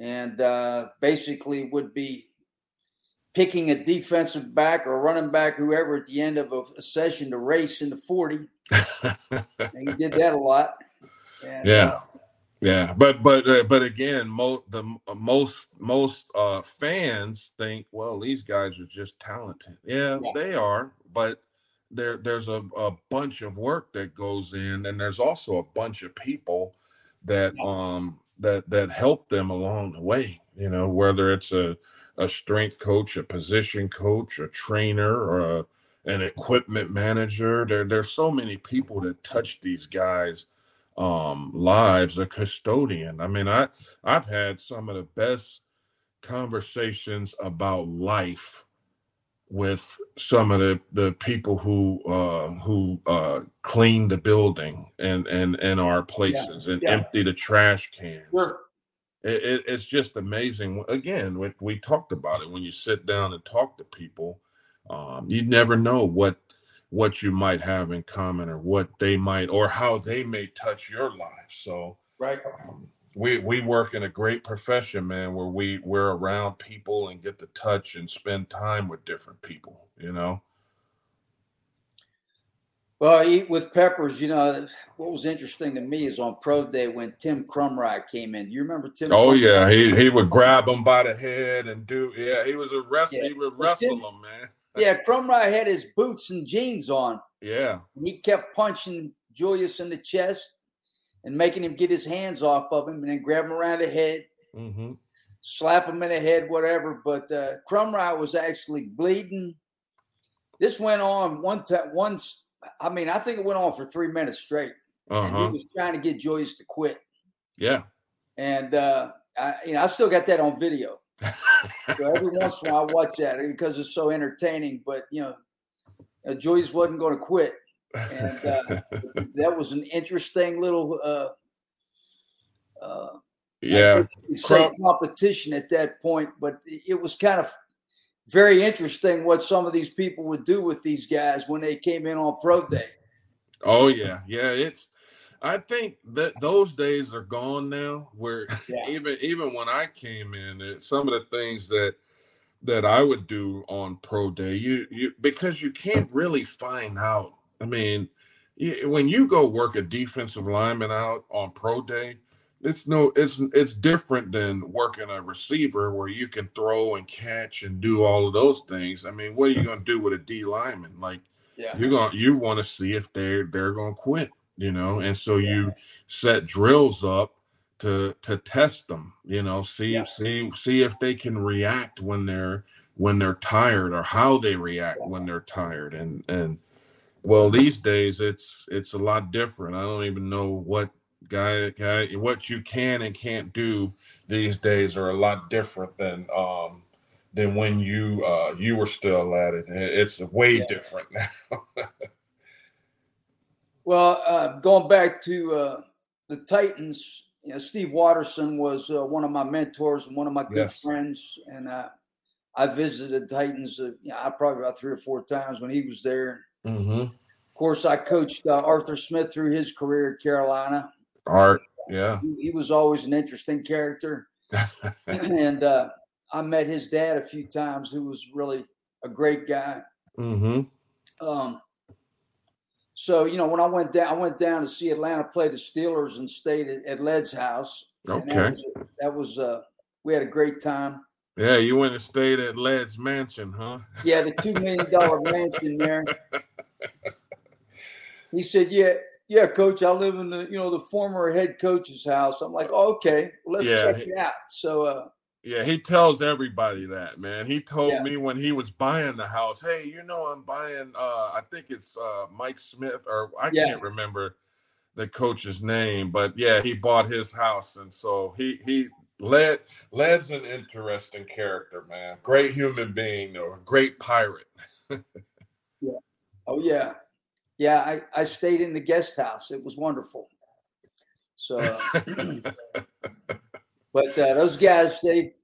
and uh, basically would be picking a defensive back or running back, whoever, at the end of a, session to race in the forty. and he did that a lot. And, yeah. Uh, yeah, but but uh, but again, most the most most uh, fans think, well, these guys are just talented. Yeah, yeah. they are, but there there's a, a bunch of work that goes in, and there's also a bunch of people that yeah. um that that help them along the way. You know, whether it's a a strength coach, a position coach, a trainer, or a, an equipment manager. There there's so many people that touch these guys um lives a custodian i mean i i've had some of the best conversations about life with some of the the people who uh who uh clean the building and and and our places yeah, and yeah. empty the trash cans sure. It, it, it's just amazing. Again we, we talked about it. When you sit down and talk to people um you never know what what you might have in common or what they might or how they may touch your life. So right. um, we we work in a great profession man where we we're around people and get to touch and spend time with different people you know well eat with peppers you know what was interesting to me is on pro day when tim krumrie came in do you remember tim oh yeah he, he would grab him by the head and do yeah he was a wrestler yeah. he would wrestle tim, him man yeah, Krumrie had his boots and jeans on. Yeah. He kept punching Julius in the chest and making him get his hands off of him and then grab him around the head, mm-hmm. slap him in the head, whatever. But uh, was actually bleeding. This went on one time, once. I mean, I think it went on for three minutes straight. Uh-huh. And he uh-huh. was trying to get Julius to quit. Yeah. And, uh, I, you know, I still got that on video so every once in a while, I watch that because it's so entertaining. But you know, uh, Joyce wasn't going to quit, and uh, that was an interesting little, uh, uh, yeah, competition at that point. But it was kind of very interesting what some of these people would do with these guys when they came in on pro day. Oh yeah, yeah, it's I think that those days are gone now. Where yeah. even even when I came in, it, some of the things that that I would do on pro day, you you because you can't really find out. I mean, you, when you go work a defensive lineman out on pro day, it's no it's it's different than working a receiver where you can throw and catch and do all of those things. I mean, what are you going to do with a D lineman? Like, yeah. you're going you want to see if they're they're going to quit you know, and so yeah. you set drills up to to test them, you know, see yeah. see see if they can react when they're when they're tired or how they react when they're tired and and well these days it's it's a lot different. I don't even know what guy guy what you can and can't do these days are a lot different than um than when you uh you were still at it. It's way yeah. different now. Well, uh, going back to uh, the Titans, you know, Steve Watterson was uh, one of my mentors and one of my good yes. friends, and uh, I visited Titans. Uh, you know, I probably about three or four times when he was there. Mm-hmm. Of course, I coached uh, Arthur Smith through his career at Carolina. Art, yeah. He, he was always an interesting character, and uh, I met his dad a few times, who was really a great guy. mm-hmm. Um, so you know, when I went down, I went down to see Atlanta play the Steelers and stayed at, at Led's house. Okay. that was, that was uh, we had a great time. Yeah, you went and stayed at Led's mansion, huh? Yeah, the two million dollar mansion there. He said, "Yeah, yeah, coach. I live in the you know the former head coach's house." I'm like, oh, "Okay, let's Yeah, check he- it out." So, uh, Yeah, he tells everybody that, man. He told Yeah. me when he was buying the house, hey, you know, I'm buying uh I think it's uh Mike Smith or I Yeah. can't remember the coach's name, but yeah, he bought his house and so he he led led's an interesting character, man. Great human being though, a great pirate. yeah. oh yeah, yeah. I I stayed in the guest house. It was wonderful. So, uh, but uh, those guys they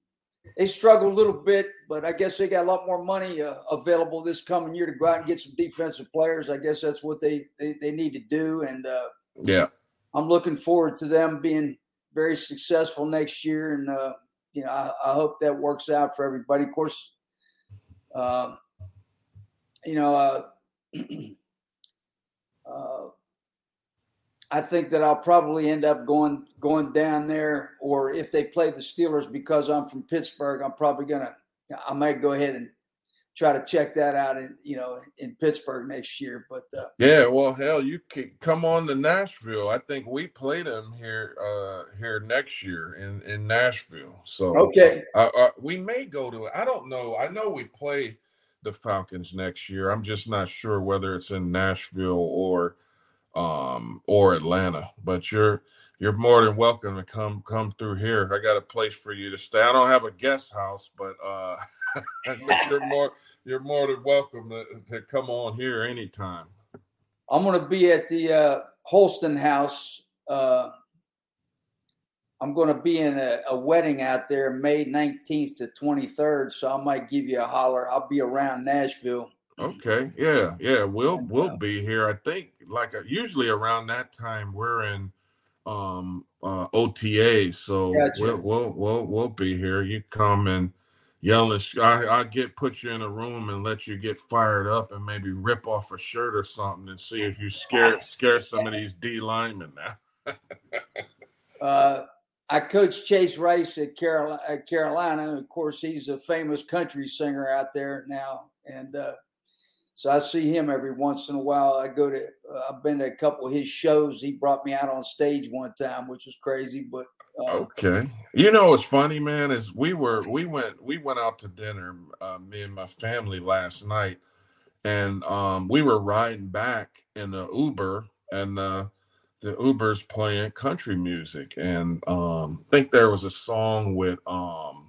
they struggle a little bit, but I guess they got a lot more money uh, available this coming year to go out and get some defensive players. I guess that's what they they, they need to do, and uh, yeah. I'm looking forward to them being very successful next year, and uh, you know I, I hope that works out for everybody. Of course, uh, you know, uh, I think that I'll probably end up going going down there, or if they play the Steelers, because I'm from Pittsburgh, I'm probably gonna I might go ahead and try to check that out in you know in Pittsburgh next year. But uh, Yeah, well, hell, you can come on to Nashville. I think we play them here uh here next year in in Nashville. So okay, Uh, uh, we may go to. I don't know. I know we play the Falcons next year. I'm just not sure whether it's in Nashville or um or Atlanta. But you're you're more than welcome to come come through here. I got a place for you to stay. I don't have a guest house, but uh but you're more you're more than welcome to, to come on here anytime. I'm going to be at the uh, Holston House. Uh, I'm going to be in a, a wedding out there May 19th to 23rd, so I might give you a holler. I'll be around Nashville. Okay. Yeah. Yeah. We'll we'll uh, be here. I think like uh, usually around that time we're in um uh OTA. So Gotcha. we'll we'll we'll we'll be here. You come and yell and sh- I I get put you in a room and let you get fired up and maybe rip off a shirt or something and see if you scare scare some of these D linemen now. Uh, I coached Chase Rice at Carolina, at Carolina. Of course, he's a famous country singer out there now, and uh, so I see him every once in a while. I go to, uh, I've been to a couple of his shows. He brought me out on stage one time, which was crazy. But uh, Okay. You know what's funny, man, is we were we went we went out to dinner, uh, me and my family last night, and um we were riding back in the Uber and uh the Uber's playing country music and um I think there was a song with um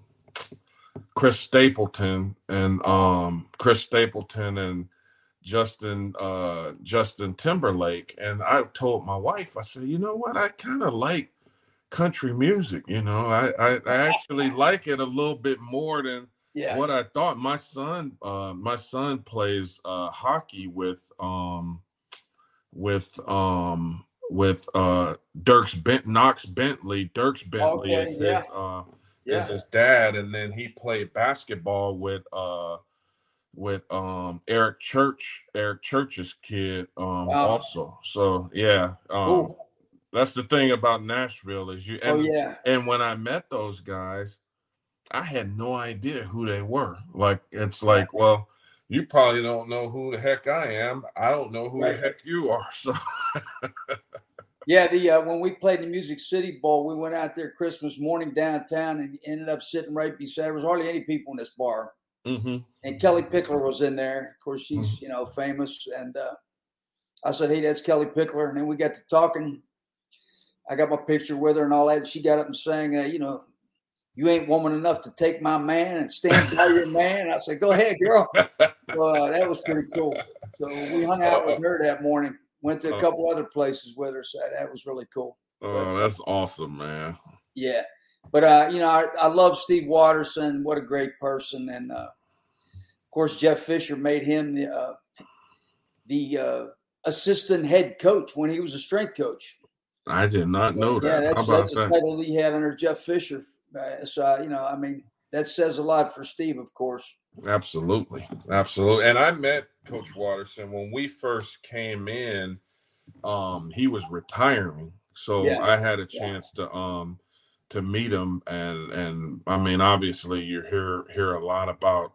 Chris Stapleton and um Chris Stapleton and Justin uh Justin Timberlake and I told my wife I said you know what? I kind of like country music you know? I, I I actually like it a little bit more than yeah, what I thought. My son, uh, my son plays uh, hockey with um, with um, with uh, Dierks Bent Knox Bentley. Dierks Bentley Okay, is yeah. his uh, yeah. is his dad, and then he played basketball with uh, with um, Eric Church, Eric Church's kid, um, Wow. also. So yeah, um, Cool. that's the thing about Nashville is you. Oh yeah, and when I met those guys, I had no idea who they were. Like it's like, well, you probably don't know who the heck I am. I don't know who Right. the heck you are. So yeah. The uh, when we played the Music City Bowl, we went out there Christmas morning downtown and ended up sitting right beside. There was hardly any people in this bar. Mhm. and Kellie Pickler was in there. Of course, she's you know famous, and uh, I said, "Hey, that's Kellie Pickler." And then we got to talking. I got my picture with her and all that. And she got up and sang, uh, "You know, you ain't woman enough to take my man and stand by your man." I said, "Go ahead, girl." Uh, that was pretty cool. So we hung out with her that morning. Went to a couple other places with her, so that was really cool. oh, that's awesome, man. Yeah. But uh, you know, I, I love Steve Watterson. What a great person, and uh, of course Jeff Fisher made him the uh, the uh, assistant head coach when he was a strength coach. I did not know that. Yeah, that's, that's a title he had under Jeff Fisher. Uh, so you know, I mean, that says a lot for Steve, of course. Absolutely, absolutely. And I met Coach Watterson when we first came in. Um, he was retiring, so Yeah. I had a Yeah. chance to um to meet him, and and I mean, obviously, you hear hear a lot about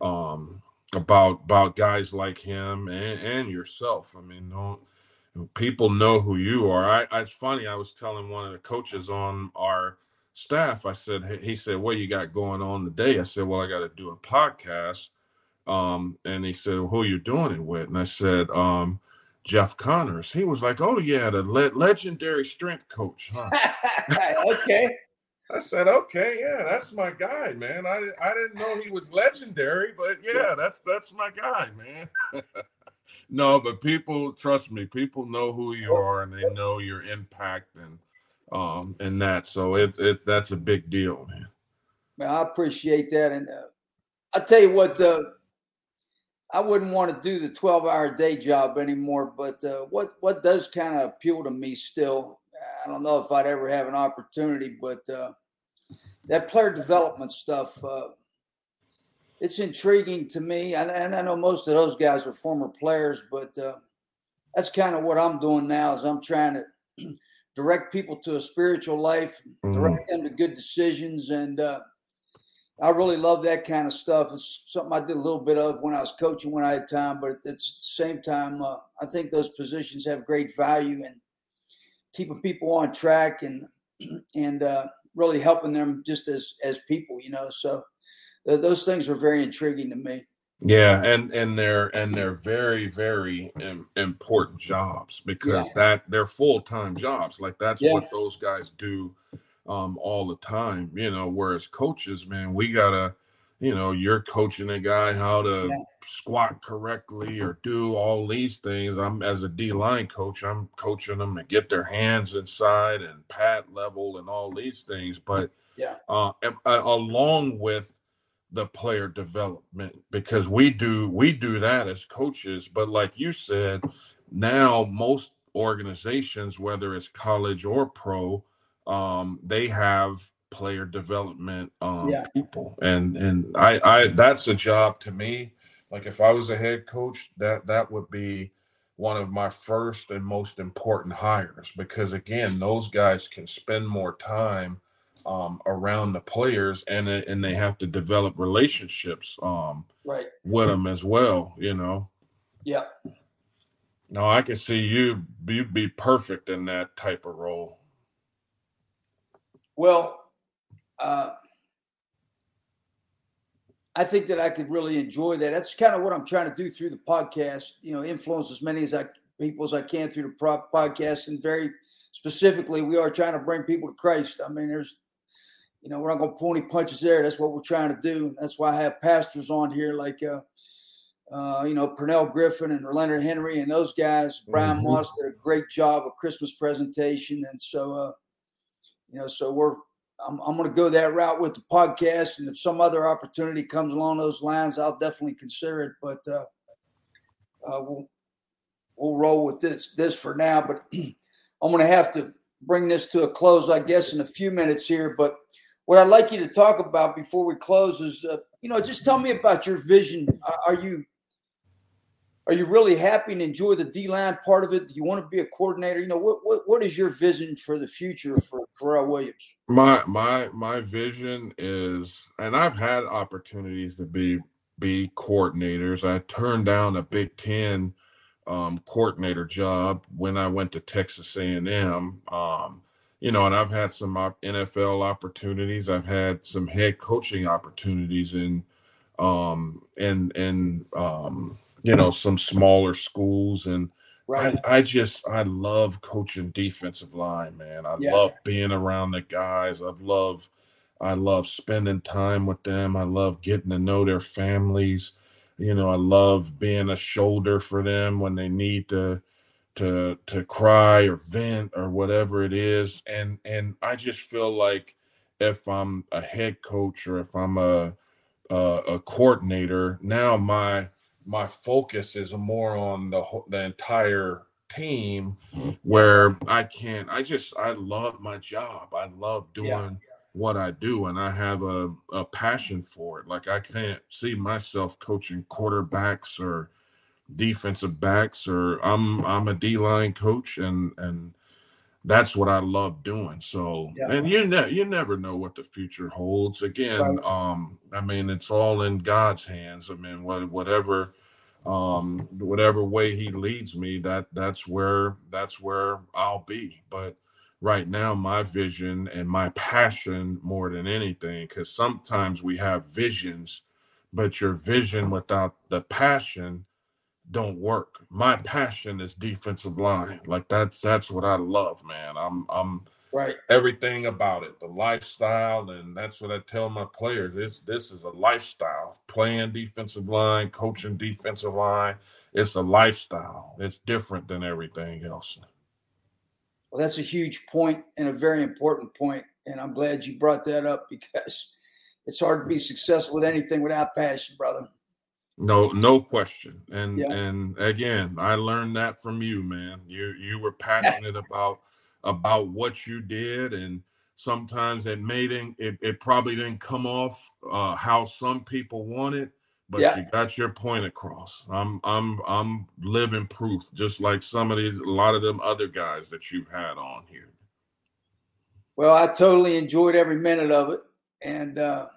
um about about guys like him and, and yourself. I mean, don't people know who you are? I, I it's funny. I was telling one of the coaches on our staff. I said, he said, "What you got going on today?" I said, "Well, I got to do a podcast." Um, and he said, "Who you doing it with?" And I said, um, "Jeff Connors." He was like, "Oh yeah, the le- legendary strength coach." Huh? okay. I said, "Okay, yeah, that's my guy, man. I I didn't know he was legendary, but yeah, that's that's my guy, man." no, but people trust me. People know who you are, and they know your impact and um and that. So it it that's a big deal, man. Man, I appreciate that, and uh, I tell you what, uh, I wouldn't want to do the twelve-hour day job anymore. But uh, what what does kind of appeal to me still, I don't know if I'd ever have an opportunity, but uh, that player development stuff, uh, it's intriguing to me. And, and I know most of those guys are former players, but uh, that's kind of what I'm doing now. Is I'm trying to direct people to a spiritual life, direct them to good decisions, and uh, I really love that kind of stuff. It's something I did a little bit of when I was coaching when I had time, but at the same time, uh, I think those positions have great value and keeping people on track and and uh, really helping them just as as people, you know. So th- those things are very intriguing to me. Yeah, and and they're and they're very very im- important jobs because Yeah. that they're full time jobs. Like that's Yeah. what those guys do um all the time. You know, whereas coaches, man, we gotta, you know, you're coaching a guy how to Yeah. squat correctly or do all these things. I'm as a D line coach, I'm coaching them to get their hands inside and pad level and all these things. But Yeah. uh, along with the player development because we do we do that as coaches but like you said now most organizations whether it's college or pro um they have player development um Yeah. people and and i i that's a job to me like if i was a head coach that that would be one of my first and most important hires because again those guys can spend more time um, around the players and and they have to develop relationships um, Right. with them as well you know Yeah. no i can see you you be perfect in that type of role Well, uh, I think that I could really enjoy that. That's kind of what I'm trying to do through the podcast. You know, influence as many as I people as I can through the pro- podcast, and very specifically, we are trying to bring people to Christ. I mean, there's, you know, we're not going to pull any punches there. That's what we're trying to do. That's why I have pastors on here like, uh, uh, you know, Pernell Griffin and Leonard Henry and those guys. Brian Mhm. Moss did a great job of Christmas presentation, and so. Uh, you know so we're i'm, I'm going to go that route with the podcast and if some other opportunity comes along those lines i'll definitely consider it but uh, uh, we'll we'll roll with this this for now but i'm going to have to bring this to a close i guess in a few minutes here but what i'd like you to talk about before we close is uh, you know just tell me about your vision are, are you are you really happy and enjoy the D line part of it? Do you want to be a coordinator? You know, what what, what is your vision for the future for Terrell Williams? my my my vision is and i've had opportunities to be be coordinators i turned down a big 10 um, coordinator job when i went to texas a&m um, you know and i've had some op- nfl opportunities i've had some head coaching opportunities in um in in um you know some smaller schools and Right. I, I just I love coaching defensive line, man. I Yeah. love being around the guys. I love I love spending time with them. I love getting to know their families. You know, I love being a shoulder for them when they need to to to cry or vent or whatever it is. And and I just feel like if I'm a head coach or if I'm a a, a coordinator, now my my focus is more on the the entire team mm-hmm. where I can't I just I love my job. I love doing yeah. what I do and I have a, a passion for it. Like I can't see myself coaching quarterbacks or defensive backs or I'm I'm a D-line coach and and that's what I love doing. So, yeah. and you ne- you never know what the future holds. Again, right. um, I mean, it's all in God's hands. I mean, what, whatever, um, whatever way He leads me, that that's where that's where I'll be. But right now, my vision and my passion more than anything, because sometimes we have visions, but your vision without the passion don't work. My passion is defensive line. Like that's that's what I love, man. I'm I'm right everything about it, the lifestyle, and that's what I tell my players. This this is a lifestyle. Playing defensive line, coaching defensive line, it's a lifestyle. It's different than everything else. Well, that's a huge point and a very important point, and I'm glad you brought that up because it's hard to be successful with anything without passion, brother. No, no question. And yeah. and again, I learned that from you, man. You you were passionate about about what you did, and sometimes it made it it, it probably didn't come off uh, how some people wanted, but yeah. you got your point across. I'm I'm I'm living proof, just like some of these a lot of them other guys that you've had on here. Well, I totally enjoyed every minute of it, and uh,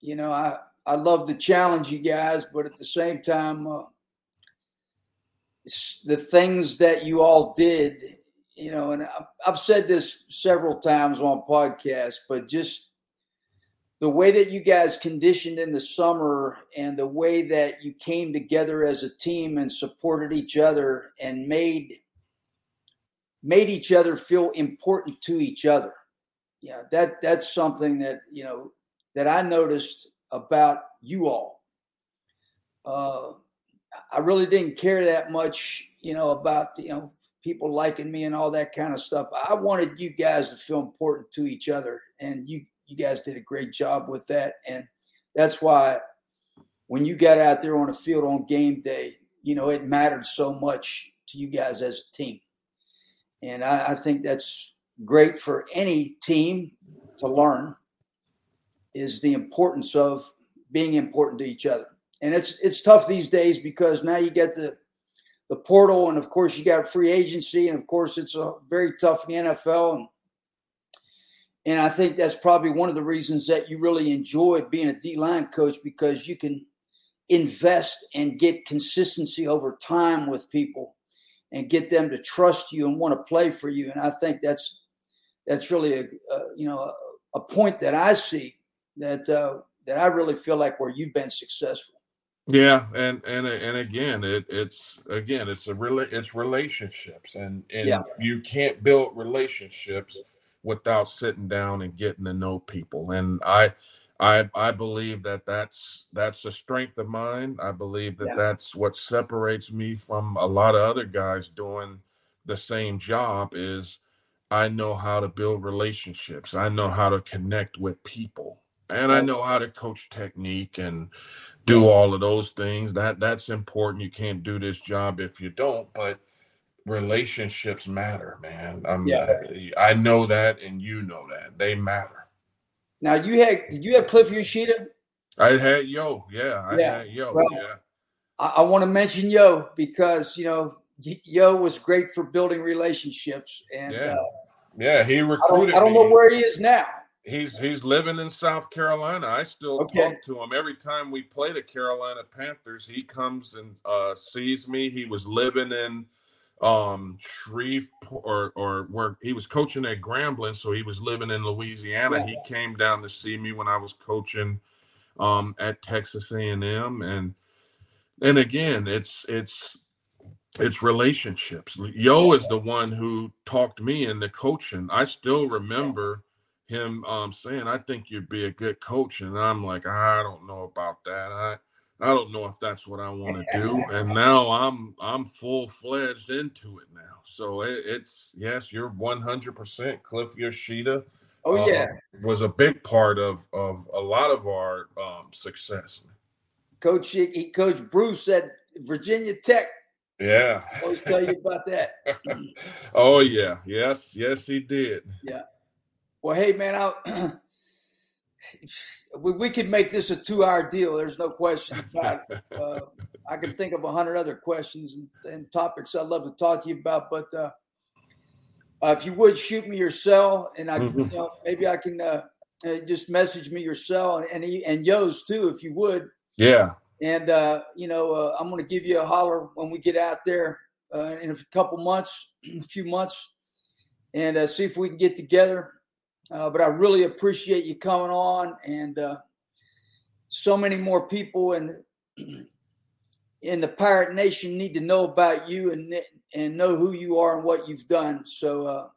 you know I I love to challenge you guys, but at the same time, uh, the things that you all did, you know, and I've said this several times on podcasts, but just the way that you guys conditioned in the summer and the way that you came together as a team and supported each other and made made each other feel important to each other. Yeah, that that's something that, you know, that I noticed about you all. Uh, I really didn't care that much, you know, about you know people liking me and all that kind of stuff. I wanted you guys to feel important to each other, and you you guys did a great job with that, and that's why when you got out there on the field on game day, you know, it mattered so much to you guys as a team, and I, I think that's great for any team to learn is the importance of being important to each other. And it's it's tough these days because now you get the the portal, and of course you got free agency, and of course it's a very tough in the NFL. And, and I think that's probably one of the reasons that you really enjoy being a D line coach because you can invest and get consistency over time with people and get them to trust you and want to play for you. And I think that's that's really a, a you know a, a point that I see that uh, that I really feel like where you've been successful. Yeah, and and and again, it it's again it's a really it's relationships, and and yeah. you can't build relationships without sitting down and getting to know people. And I I I believe that that's that's a strength of mine. I believe that yeah. that's what separates me from a lot of other guys doing the same job is I know how to build relationships. I know how to connect with people and I know how to coach technique and do all of those things. That that's important. You can't do this job if you don't, but relationships matter, man. I'm, yeah. I know that and you know that. They matter. Now you had did you have Cliff Yoshida? I had Yo, yeah. I yeah. had Yo, well, yeah. I, I want to mention Yo because you know Yo was great for building relationships and yeah, uh, yeah he recruited. I don't, I don't know where he is now he's he's living in South Carolina. I still okay. talk to him every time we play the Carolina Panthers. He comes and uh, sees me. He was living in um Shreveport or or where he was coaching at Grambling, so he was living in Louisiana. Yeah. He came down to see me when I was coaching um at Texas A&M and and again, it's it's it's relationships. Yo is the one who talked me into coaching. I still remember him um, saying, "I think you'd be a good coach," and I'm like, "I don't know about that. I I don't know if that's what I want to do." And now I'm I'm full fledged into it now. So it, it's yes, you're 100 percent Cliff Yoshida. Oh uh, yeah, was a big part of of a lot of our um, success. Coach, he, Coach Bruce said Virginia Tech. Yeah. Always tell you about that. oh yeah, yes, yes, he did. Yeah. Well, hey man, I we, we could make this a two-hour deal. There's no question about it. Uh, I can think of a hundred other questions and, and, topics I'd love to talk to you about, but uh, uh, if you would shoot me your cell, and I, mm-hmm. maybe I can uh, uh, just message me your cell and and, and Yo's too, if you would. Yeah. And uh, you know, uh, I'm going to give you a holler when we get out there uh, in a couple months, a few months, and uh, see if we can get together. Uh, but I really appreciate you coming on, and uh, so many more people in in the Pirate Nation need to know about you and and know who you are and what you've done. So uh,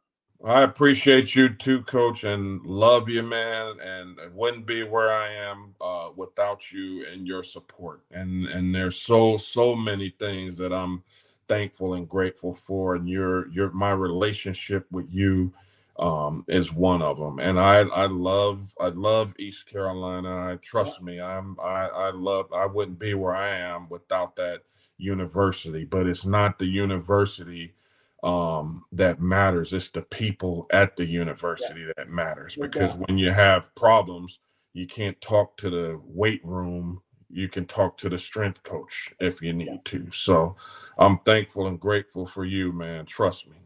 I appreciate you too, Coach, and love you, man. And it wouldn't be where I am uh, without you and your support. And and there's so so many things that I'm thankful and grateful for. And your your my relationship with you um, is one of them. And I I love I love East Carolina. I trust me. I'm I I love. I wouldn't be where I am without that university. But it's not the university um, that matters. It's the people at the university yeah. that matters. Because when you have problems, you can't talk to the weight room. You can talk to the strength coach if you need to. So I'm thankful and grateful for you, man. Trust me.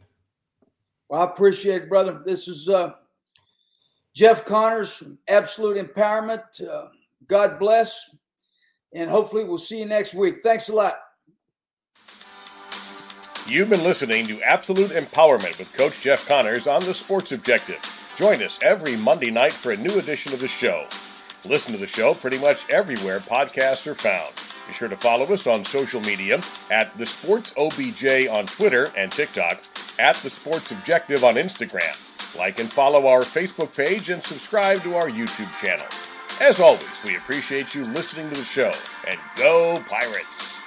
Well, I appreciate it, brother. This is uh, Jeff Connors, Absolute Empowerment. Uh, God bless. And hopefully, we'll see you next week. Thanks a lot. You've been listening to Absolute Empowerment with Coach Jeff Connors on the Sports Objective. Join us every Monday night for a new edition of the show. Listen to the show pretty much everywhere podcasts are found. Be sure to follow us on social media at The Sports OBJ on Twitter and TikTok, at The Sports Objective on Instagram. Like and follow our Facebook page and subscribe to our YouTube channel. As always, we appreciate you listening to the show, and go Pirates!